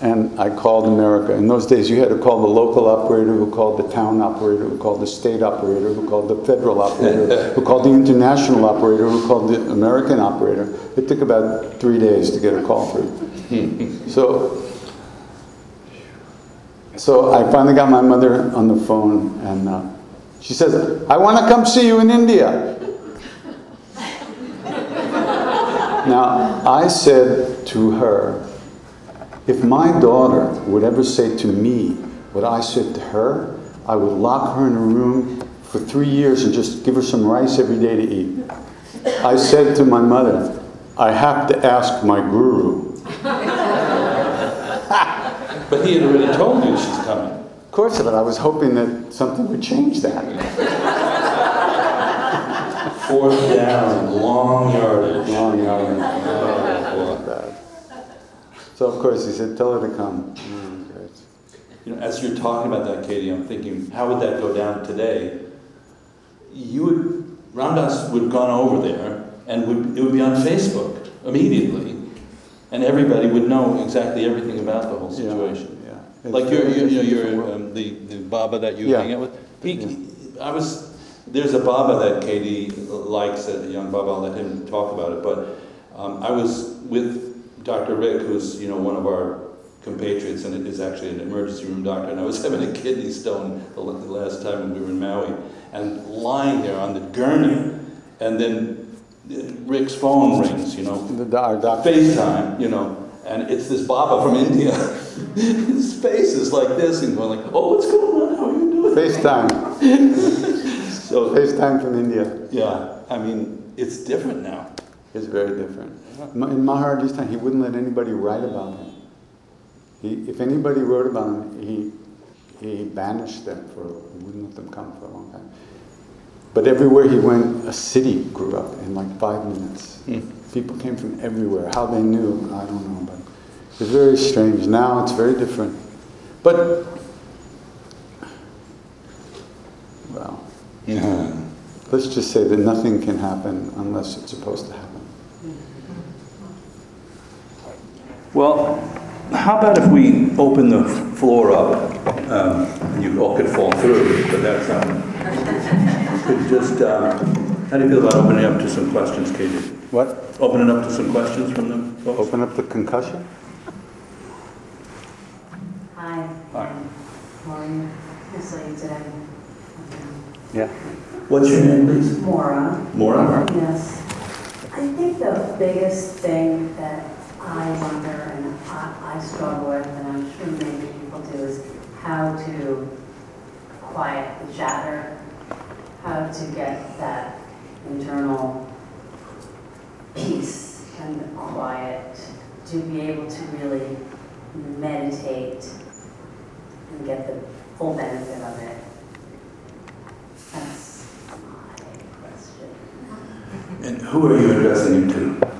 and I called America. In those days, you had to call the local operator, who called the town operator, who called the state operator, who called the federal operator, who called the international operator, who called the American operator. It took about three days to get a call through. so, so I finally got my mother on the phone, and uh, she says, "I want to come see you in India." Now, I said to her, if my daughter would ever say to me what I said to her, I would lock her in a room for three years and just give her some rice every day to eat. I said to my mother, I have to ask my guru. But he had already told you she's coming. Of course, but I was hoping that something would change that. Fourth down, long yardage. Long yardage. So, of course, he said, tell her to come. Mm. You know, as you're talking about that, KD, I'm thinking, how would that go down today? You would, Ram Dass would have gone over there, and would, it would be on Facebook immediately, and everybody would know exactly everything about the whole situation. yeah. It's Like your, very you know, different your world. um, the the Baba that you Yeah. hang out with. He, I was there's a Baba that KD likes, a young Baba. I'll let him talk about it. But um, I was with Dr. Rick, who's you know one of our compatriots, and is actually an emergency room doctor. And I was having a kidney stone the last time when we were in Maui, and lying there on the gurney, and then Rick's phone rings. You know, The, do- doctor. FaceTime, you know, and it's this Baba from India. His face is like this, and going like, "Oh, what's going on? How are you doing?" FaceTime. So, FaceTime from India. yeah, I mean, it's different now. It's very different. In Maharaji's time, he wouldn't let anybody write about him. He, if anybody wrote about him, he, he banished them for, he wouldn't let them come for a long time. But everywhere he went, a city grew up in like five minutes. Hmm. People came from everywhere. How they knew, I don't know, but it was very strange. Now it's very different. But, well, yeah. let's just say that nothing can happen unless it's supposed to happen. Well, how about if we open the floor up? Um, and you all could fall through, but that's um, could just. Um, how do you feel about opening up to some questions, KD? What? Opening up to some questions from them folks. Open up the concussion? Hi. Hi. How are you? I you today. Yeah. What's your name, please? Mora. Maura. Yes. I think the biggest thing that I wonder and I, I struggle with, and I'm sure many people do, is how to quiet the chatter, how to get that internal peace and the quiet, to be able to really meditate and get the full benefit of it. That's my question. And who are you addressing it to?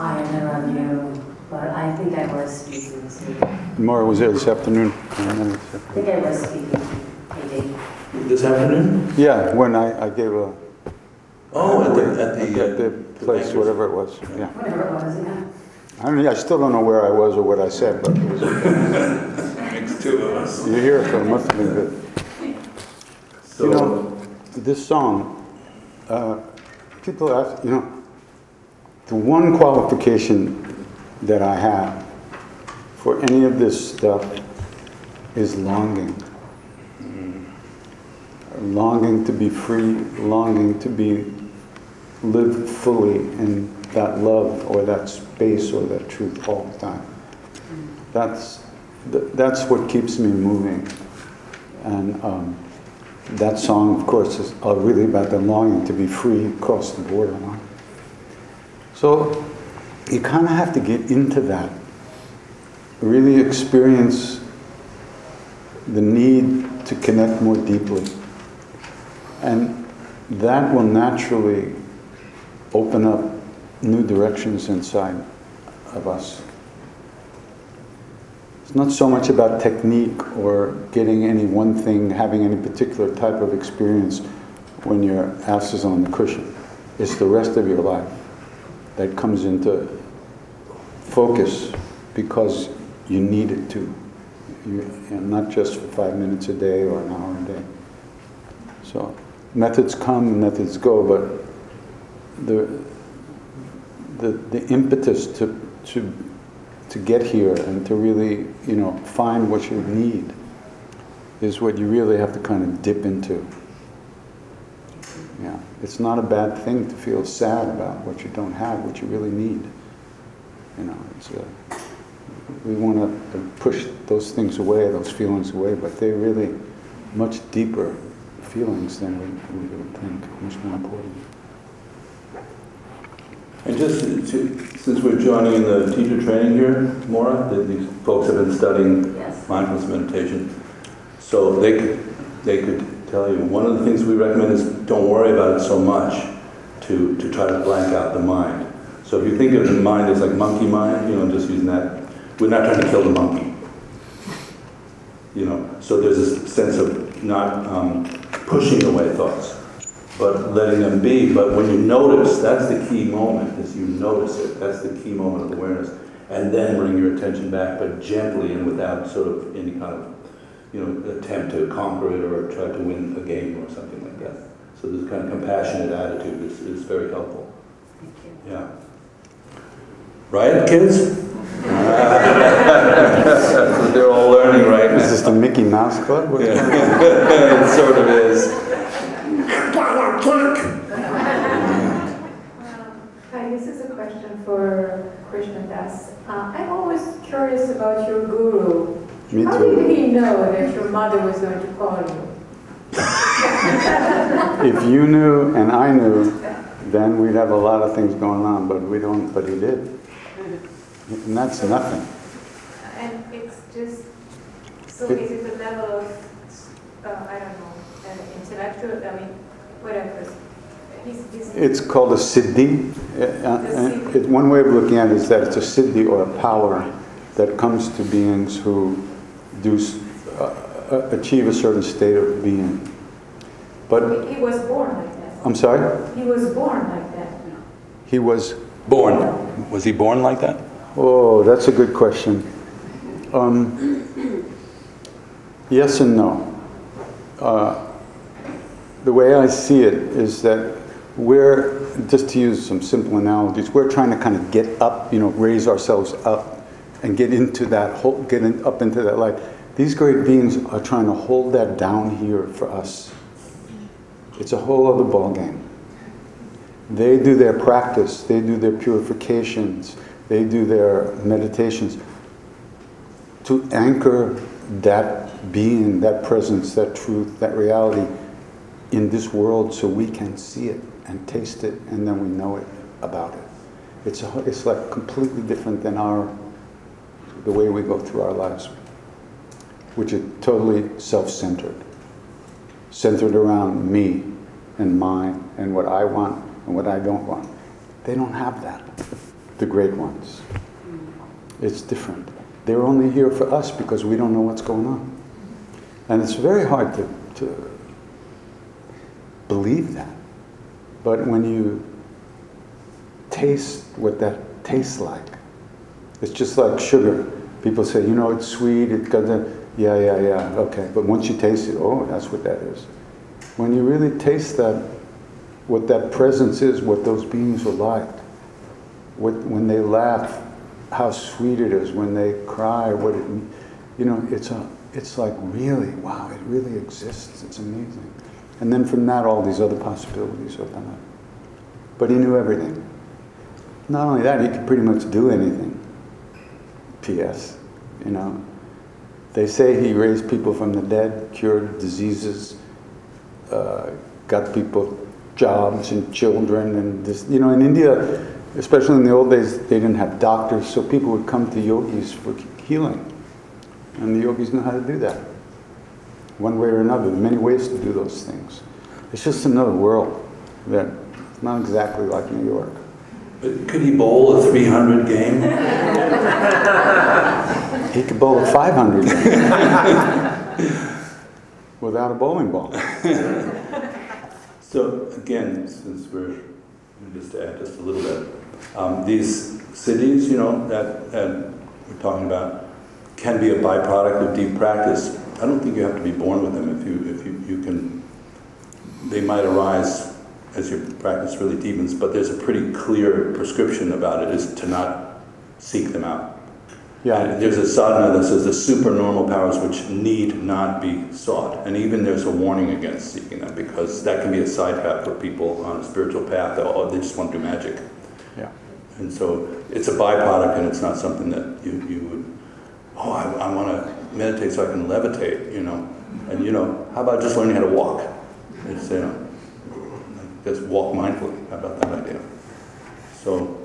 Either of you, but I think I was speaking to, Maura was there this afternoon. I think I was speaking to KD. This afternoon? Yeah, when I, I gave a, Oh, at the, at the. at uh, the place, bankers. whatever it was, yeah. Whatever it was, yeah. I don't, I still don't know where I was or what I said, but it was, Makes two of us. you hear it, so it must have been good. So, You know, this song, uh, people ask, you know, the one qualification that I have for any of this stuff is longing. Longing to be free, longing to be live fully in that love or that space or that truth all the time. That's, th- that's what keeps me moving. And um, that song, of course, is uh, really about the longing to be free across the border. no? So you kind of have to get into that, really experience the need to connect more deeply. And that will naturally open up new directions inside of us. It's not so much about technique or getting any one thing, having any particular type of experience when your ass is on the cushion. It's the rest of your life that comes into focus because you need it to. You, and not just for five minutes a day or an hour a day. So methods come, and methods go, but the, the, the impetus to, to, to get here and to really, you know, find what you need is what you really have to kind of dip into. Yeah, it's not a bad thing to feel sad about what you don't have, what you really need. You know, it's a, we want to push those things away, those feelings away, but they're really much deeper feelings than we, we would think, much more important. and just to, since we're joining in the teacher training here, Maura, that these folks have been studying Yes. mindfulness meditation. So they could, they could tell you, one of the things we recommend is don't worry about it so much to, to try to blank out the mind. So if you think of the mind as like monkey mind, you know, just using that, we're not trying to kill the monkey. You know, so there's this sense of not um, pushing away thoughts, but letting them be. But when you notice, that's the key moment, is you notice it. That's the key moment of awareness. And then bring your attention back, but gently and without sort of any kind of, you know, attempt to conquer it or try to win a game or something like that. So this kind of compassionate attitude is, is very helpful. Thank you. Yeah. Right, kids? They're all learning right Is this the Mickey Mouse Club? Yeah. it sort of is. Hi, this is a question for Krishna Das. Uh, I'm always curious about your guru. Me How too. did he know that your mother was going to call you? If you knew and I knew, then we'd have a lot of things going on, but we don't, but he did. And that's nothing. And it's just, so It- is it the level of, uh, I don't know, an intellectual, I mean, whatever. He's, he's, It's called a siddhi. Uh, uh, it- One way of looking at it is that it's a siddhi or a power that comes to beings who do uh, uh, achieve a certain state of being. But, he was born like that. I'm sorry? He was born like that. He was Born. Was he born like that? Oh, that's a good question. Um, yes and no. Uh, the way I see it is that we're, just to use some simple analogies, we're trying to kind of get up, you know, raise ourselves up and get into that, whole, get in, up into that light. These great beings are trying to hold that down here for us. It's a whole other ballgame. They do their practice, they do their purifications, they do their meditations to anchor that being, that presence, that truth, that reality in this world so we can see it and taste it and then we know it about it. It's, it's like completely different than our, the way we go through our lives, which is totally self-centered, centered around me and mine and what I want and what I don't want. They don't have that, the great ones. Hmm. It's different. They're only here for us because we don't know what's going on. And it's very hard to, to believe that. But when you taste what that tastes like, it's just like sugar. People say, you know, it's sweet, it got that. Yeah, yeah, yeah, okay. But once you taste it, oh, that's what that is. When you really taste that, what that presence is, what those beings are like, what, when they laugh, how sweet it is, when they cry, what it, you know, it's, a, it's like really, wow, it really exists. It's amazing. And then from that, all these other possibilities open up. But he knew everything. Not only that, he could pretty much do anything. P.S. You know, they say he raised people from the dead, cured diseases, uh, got people jobs and children, and this. You know, in India, especially in the old days, they didn't have doctors, so people would come to yogis for healing, and the yogis know how to do that, one way or another. Many ways to do those things. It's just another world that not exactly like New York. But could he bowl a 300 game? He could bowl a 500 without a bowling ball. So again, since we're just to add just a little bit, um, these siddhis, you know, that, that we're talking about, can be a byproduct of deep practice. I don't think you have to be born with them. If you if you, you can, they might arise as your practice really deepens. But there's a pretty clear prescription about it: is to not seek them out. Yeah, And there's a sadhana that says the supernormal powers which need not be sought. And even there's a warning against seeking them because that can be a side path for people on a spiritual path that oh, they just want to do magic. yeah. And so it's a byproduct and it's not something that you, you would, oh, I, I want to meditate so I can levitate, you know. And, you know, how about just learning how to walk? It's, you know, just walk mindfully. How about that idea? So,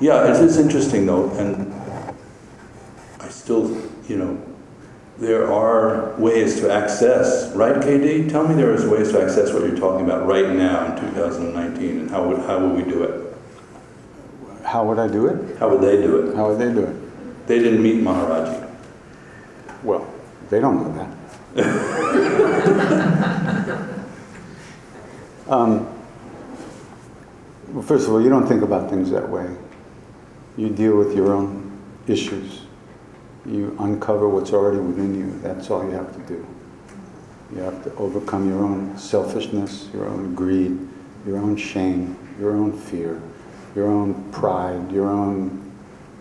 yeah, it is interesting though. And I still, you know, there are ways to access, right, KD? Tell me there is ways to access what you're talking about right now in 2019, and how would, how would we do it? How would I do it? How would they do it? How would they do it? They didn't meet Maharaji. Well, they don't know that. um, well, first of all, you don't think about things that way. You deal with your own issues. You uncover what's already within you. That's all you have to do. You have to overcome your own selfishness, your own greed, your own shame, your own fear, your own pride, your own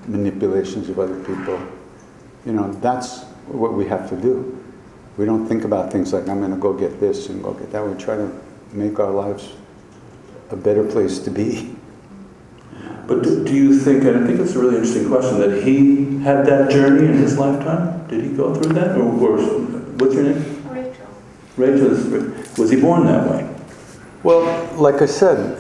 manipulations of other people. You know, that's what we have to do. We don't think about things like, I'm going to go get this and go get that. We try to make our lives a better place to be. But do, do you think, and I think it's a really interesting question, that he had that journey in his lifetime? Did he go through that? Or, or what's your name? Rachel. Rachel, was he born that way? Well, like I said,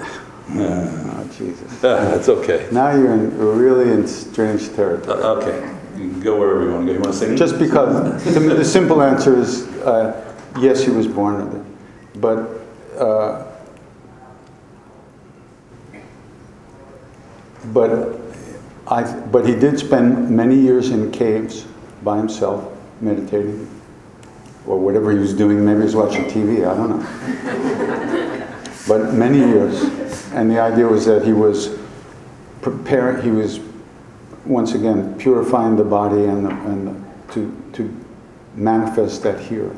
Yeah. oh Jesus. Uh, that's okay. Now you're in, really in strange territory. Uh, okay. Go wherever you want to go. You want to sing? Just because, to me, the simple answer is uh, yes, he was born with it. But but I but he did spend many years in caves by himself meditating or whatever he was doing. Maybe he was watching TV. I don't know. but many years, and the idea was that he was preparing. He was once again purifying the body and, and to, to manifest that here.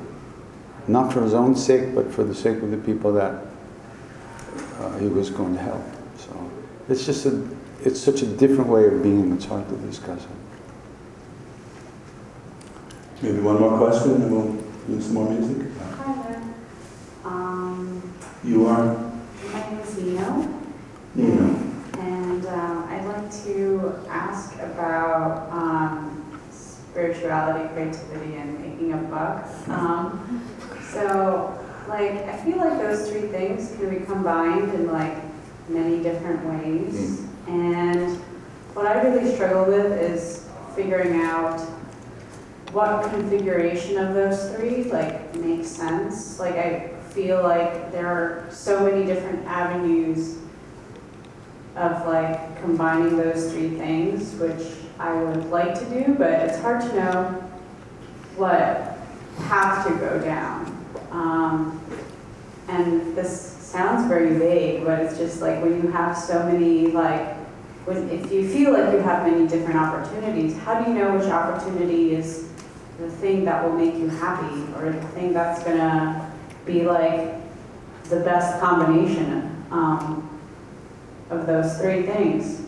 Not for his own sake, but for the sake of the people that uh, he was going to help. So it's just a, it's such a different way of being, it's hard to discuss it. Maybe one more question and we'll do some more music. Hi there. Um, You are? my name is Nino, You know. and uh, I'd like to ask about um, spirituality, creativity, and making a buck. Um, so, like, I feel like those three things can be combined in like many different ways. And what I really struggle with is figuring out what configuration of those three like makes sense. Like, I feel like there are so many different avenues of like combining those three things, which I would like to do, but it's hard to know what path to go down. Um, and this sounds very vague, but it's just like when you have so many like when if you feel like you have many different opportunities, how do you know which opportunity is the thing that will make you happy or the thing that's gonna be like the best combination um, of those three things?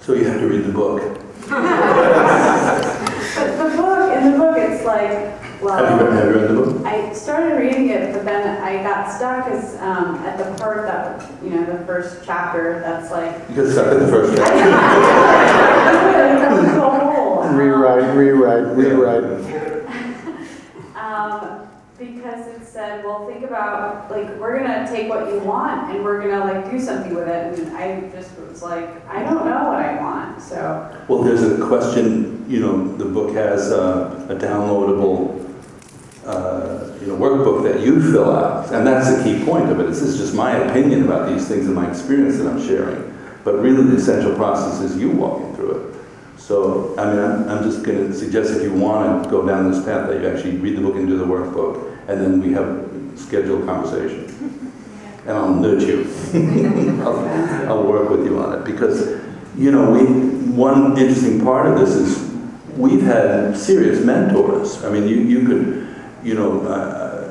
So you have to read the book. But the book, in the book, it's like, Have you well, have you read the book? I started reading it, but then I got stuck as, um, at the part that, you know, the first chapter, that's like. You got stuck at the first chapter. got a hole. Rewrite, rewrite, rewrite. Um, because it said, well, think about, like, we're gonna take what you want and we're gonna like do something with it. And I just was like, I don't know what I want, so. Well, there's a question, you know, the book has uh, a downloadable, uh, you know, workbook that you fill out. And that's the key point of it. This is just my opinion about these things and my experience that I'm sharing. But really, the essential process is you walking through it. So, I mean, I'm, I'm just going to suggest if you want to go down this path, that you actually read the book and do the workbook, and then we have scheduled conversation. And I'll nudge you. I'll, I'll work with you on it because, you know, we one interesting part of this is we've had serious mentors. I mean, you you could, you know. Uh,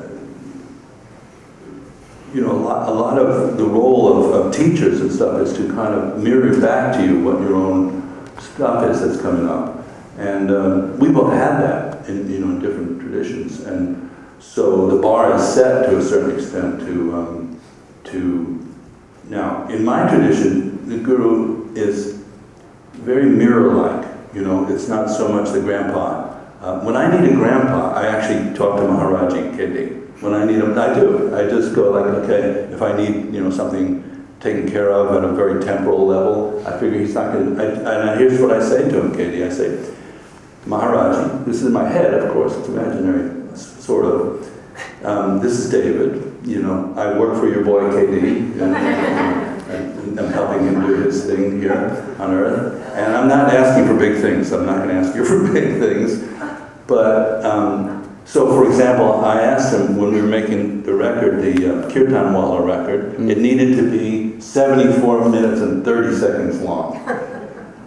you know, a lot, a lot of the role of, of teachers and stuff is to kind of mirror back to you what your own stuff is that's coming up. And um, we both had that in, you know, in different traditions. And so the bar is set to a certain extent to, um, to, now, in my tradition, the guru is very mirror-like. You know, it's not so much the grandpa. Uh, when I need a grandpa, I actually talk to Maharaji KD. When I need him, I do. I just go like, okay, if I need, you know, something taken care of at a very temporal level, I figure he's not going to, and here's what I say to him, KD. I say, Maharaji, this is my head, of course, it's imaginary, sort of. Um, this is David, you know, I work for your boy KD, and I'm helping him do his thing here on Earth. And I'm not asking for big things, I'm not going to ask you for big things. But, um, so for example, I asked him when we were making the record, the uh, Kirtanwallah record, Mm. it needed to be 74 minutes and 30 seconds long.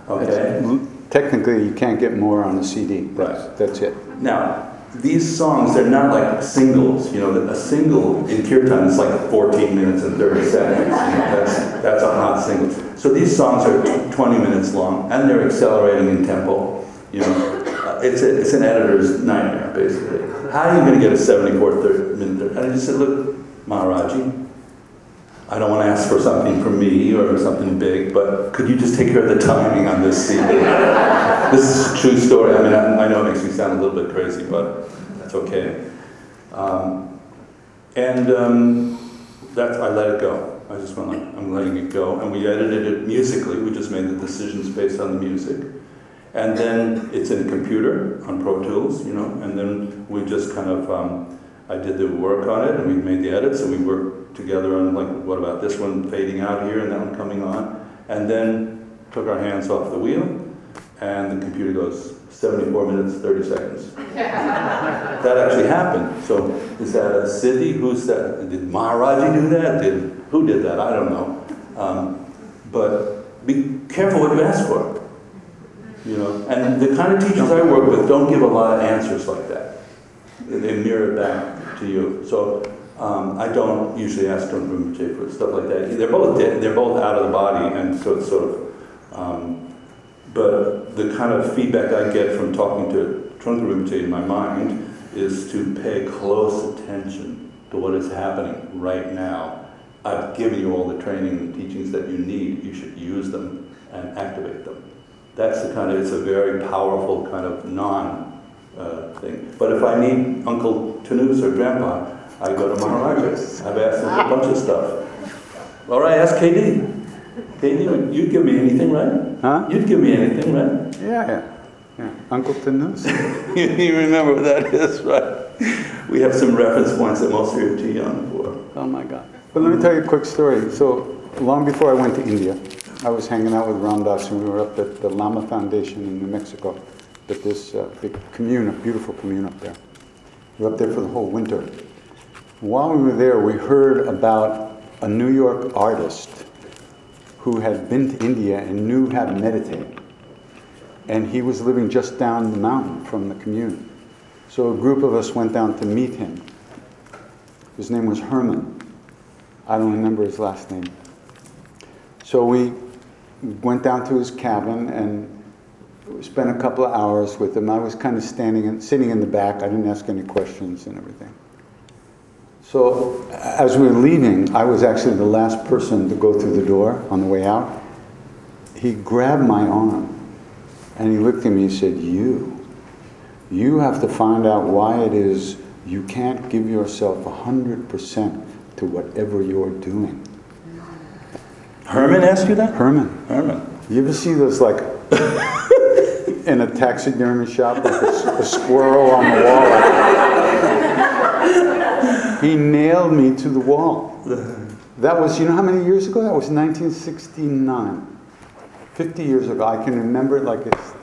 Okay? It's- Technically, you can't get more on a CD. That's, Right. that's it. Now, these songs, they're not like singles. You know, a single in kirtan is like 14 minutes and 30 seconds. You know, that's, that's a hot single. So these songs are tw- 20 minutes long, and they're accelerating in tempo. You know, It's, a, it's an editor's nightmare, basically. How are you going to get a 74 30 minute? And I just said, look, Maharaji, I don't want to ask for something from me or something big, but could you just take care of the timing on this CD? this is a true story. I mean, I, I know it makes me sound a little bit crazy, but that's okay. Um, and um, that's, I let it go. I just went like, I'm letting it go. And we edited it musically. We just made the decisions based on the music. And then it's in a computer on Pro Tools, you know, and then we just kind of, um, I did the work on it and we made the edits and we worked together on like, what about this one fading out here and that one coming on? And then took our hands off the wheel and the computer goes 74 minutes, 30 seconds. that actually happened. So is that a siddhi? Who's that? Did Maharaji do that? Did, who did that? I don't know. Um, but be careful what you ask for. You know, and the kind of teachers I work with don't give a lot of answers like that. They mirror back to you. So um, I don't usually ask Trungpa Rinpoche for stuff like that. They're both dead. They're both out of the body, and so it's sort of. Um, but the kind of feedback I get from talking to Trungpa Rinpoche in my mind is to pay close attention to what is happening right now. I've given you all the training and teachings that you need. You should use them and activate them. That's the kind of, it's a very powerful kind of non uh, thing. But if I need Uncle Tonoose or Grandpa, I go to Maharaja. I've asked him for a bunch of stuff. Or I ask KD. KD, you'd give me anything, right? Huh? You'd give me anything, right? Yeah, yeah. yeah. Uncle Tonoose. you remember what that is, right? We have some reference points that most of you are too young for. Oh my God. But let me tell you a quick story. So, long before I went to India, I was hanging out with Ram Dass and we were up at the Lama Foundation in New Mexico at this uh, big commune, a beautiful commune up there. We were up there for the whole winter. While we were there, we heard about a New York artist who had been to India and knew how to meditate. And he was living just down the mountain from the commune. So a group of us went down to meet him. His name was Herman. I don't remember his last name. So we went down to his cabin and spent a couple of hours with him. I was kind of standing and sitting in the back. I didn't ask any questions and everything. So as we were leaving, I was actually the last person to go through the door on the way out. He grabbed my arm and he looked at me and said, You, you have to find out why it is you can't give yourself 100% to whatever you're doing. Herman asked you that? Herman, Herman. you ever see those like in a taxidermy shop, like a squirrel on the wall? he nailed me to the wall. That was, you know how many years ago? That was 1969. 50 years ago. I can remember it like it's.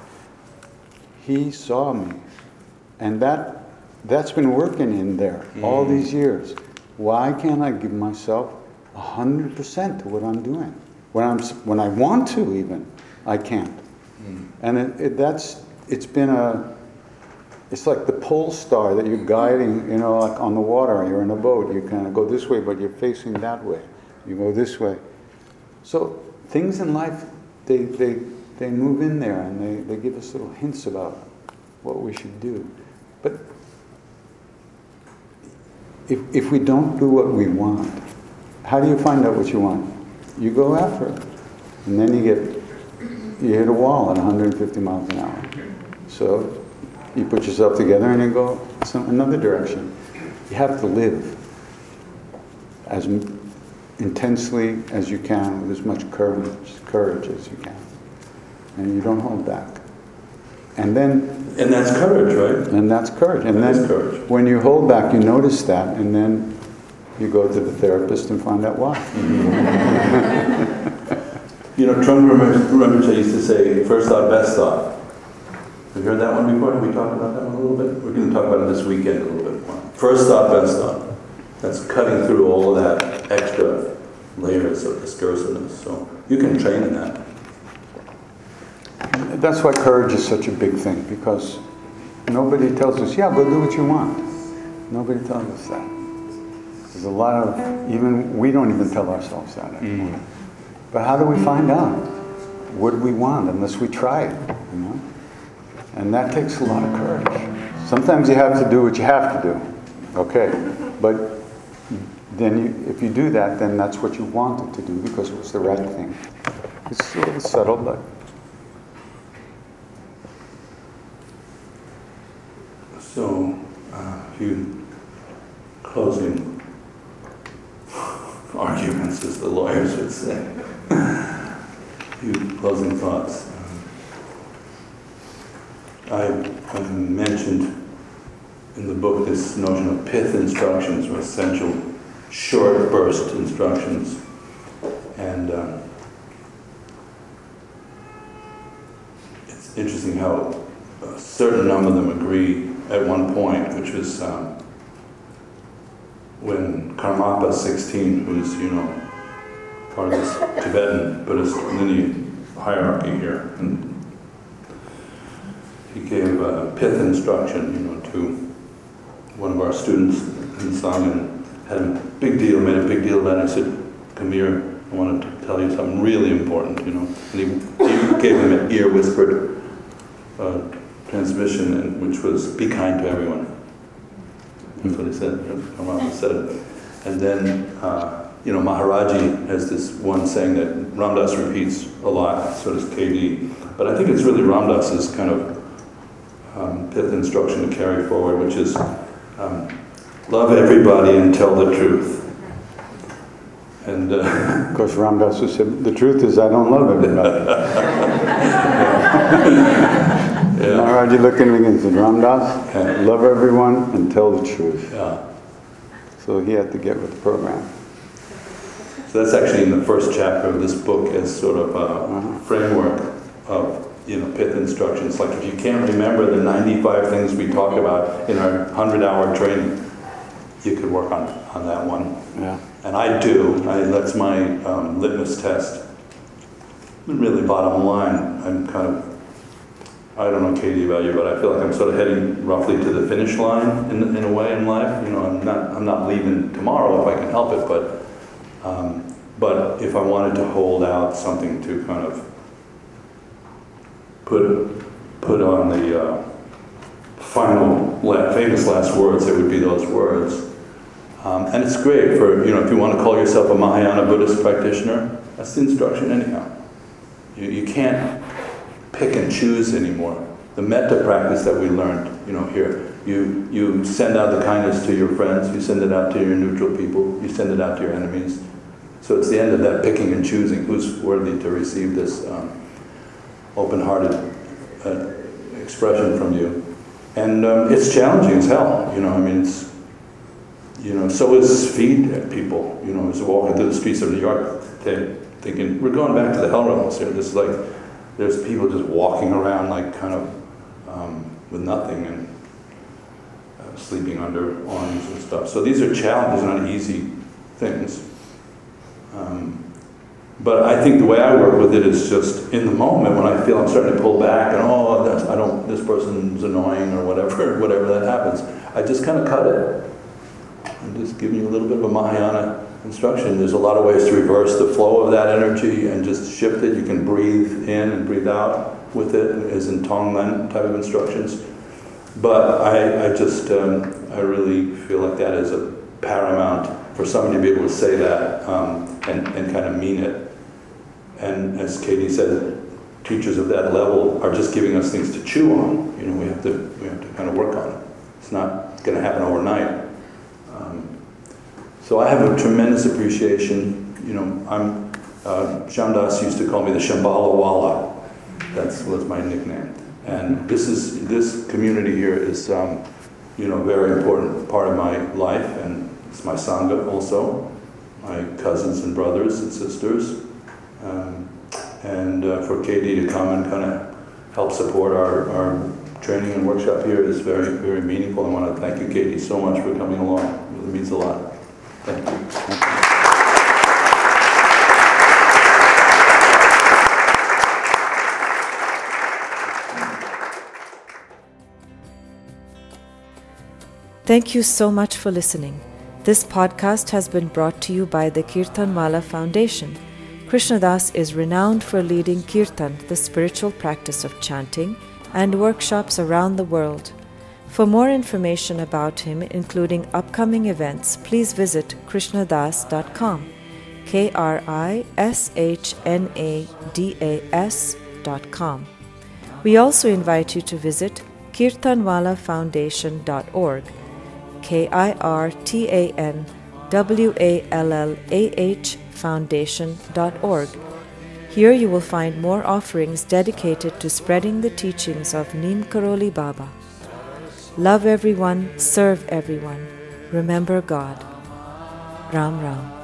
He saw me. And that, that's been working in there all these mm. years. Why can't I give myself 100% to what I'm doing? When, I'm, when I want to, even, I can't. Hmm. And it, it, that's, it's been a, it's like the pole star that you're guiding, you know, like on the water, you're in a boat, you kind of go this way, but you're facing that way. You go this way. So things in life, they, they, they move in there and they, they give us little hints about what we should do. But if, if we don't do what we want, how do you find out what you want? You go after it. And then you get, you hit a wall at 150 miles an hour. So you put yourself together and you go some, another direction. You have to live as intensely as you can with as much courage, courage as you can. And you don't hold back. And then And that's courage, right? and that's courage. And That then courage. when you hold back, you notice that, and then you go to the therapist and find out why. You know, Trungpa Rinpoche used to say, first thought, best thought. Have you heard that one before? Have we talked about that one a little bit? We're going to talk about it this weekend a little bit more. First thought, best thought. That's cutting through all of that extra layers of discursiveness. So you can train in that. That's why courage is such a big thing, because nobody tells us, yeah, go do what you want. Nobody tells us that. There's a lot of, even, we don't even tell ourselves that anymore. But how do we find out what do we want unless we try it, you know? And that takes a lot of courage. Sometimes you have to do what you have to do, okay? But then you, if you do that, then that's what you wanted to do because it was the right thing. It's a little subtle, but So, uh, a few closing arguments, as the lawyers would say. Few closing thoughts. I, I mentioned in the book this notion of pith instructions, or essential short burst instructions. And um, it's interesting how a certain number of them agree at one point, which was um, when Karmapa 16, who's, you know, part of this Tibetan Buddhist lineage hierarchy here, and he gave a pith instruction, you know, to one of our students in Sangha and had a big deal, made a big deal about it. I said, come here, I want to tell you something really important, you know. And he, he gave him an ear whispered uh, transmission, and, which was be kind to everyone. That's what he said. Ramana said it. And then, uh, you know, Maharaji has this one saying that Ram Dass repeats a lot, so does KD. But I think it's really Ram Dass's kind of um, pith instruction to carry forward, which is um, love everybody and tell the truth. And uh, Of course, Ram Dass would say, the truth is I don't love everybody. yeah, Maharaji looked at me and said, Ram Dass, Yeah. love everyone and tell the truth. yeah. So he had to get with the program. So that's actually in the first chapter of this book as sort of a framework of you know pith instructions. Like if you can't remember the 95 things we talk about in our 100-hour training, you could work on on that one. Yeah. And I do. I, that's my um, litmus test. Really, bottom line, I'm kind of. I don't know, KD, about you, but I feel like I'm sort of heading roughly to the finish line in, in a way in life. You know, I'm not. I'm not leaving tomorrow if I can help it, but. Um, but if I wanted to hold out something to kind of put put on the uh, final la- famous last words, it would be those words. Um, and it's great for, you know, if you want to call yourself a Mahayana Buddhist practitioner, that's the instruction anyhow. You, you can't pick and choose anymore. The metta practice that we learned, you know, here, you, you send out the kindness to your friends, you send it out to your neutral people, you send it out to your enemies. So it's the end of that picking and choosing who's worthy to receive this um, open-hearted uh, expression from you. And um, it's challenging as hell, you know, I mean, it's, you know, so is feed people. You know, as walking through the streets of New York, thinking we're going back to the hell realms here. This is like there's people just walking around like kind of um, with nothing and uh, sleeping under awnings and stuff. So these are challenges, not easy things. Um, but I think the way I work with it is just in the moment when I feel I'm starting to pull back and oh, I don't, this person's annoying or whatever, whatever that happens. I just kind of cut it. I'm just giving you a little bit of a Mahayana instruction. There's a lot of ways to reverse the flow of that energy and just shift it. You can breathe in and breathe out with it, as in Tonglen type of instructions. But I, I just, um, I really feel like that is a paramount for somebody to be able to say that um, and, and kind of mean it. And as KD said, teachers of that level are just giving us things to chew on. You know, we have to, we have to kind of work on it. It's not going to happen overnight. So I have a tremendous appreciation. You know, I'm uh, Ram Dass used to call me the Shambhala Walla. That was my nickname. And this is this community here is, um, you know, very important part of my life, and it's my sangha also, my cousins and brothers and sisters, um, and uh, for KD to come and kind of help support our, our training and workshop here is very, very meaningful. I want to thank you, KD, so much for coming along. It means a lot. Thank you. So much for listening. This podcast has been brought to you by the Kirtanwallah Foundation. Krishna Das is renowned for leading kirtan, the spiritual practice of chanting, and workshops around the world. For more information about him, including upcoming events, please visit krishnadas.com. K R I S H N A D A S.com. We also invite you to visit kirtanwallahfoundation.org. K I R T A N W A L L A H Foundation.org. Here you will find more offerings dedicated to spreading the teachings of Neem Karoli Baba. Love everyone, serve everyone, remember God. Ram Ram.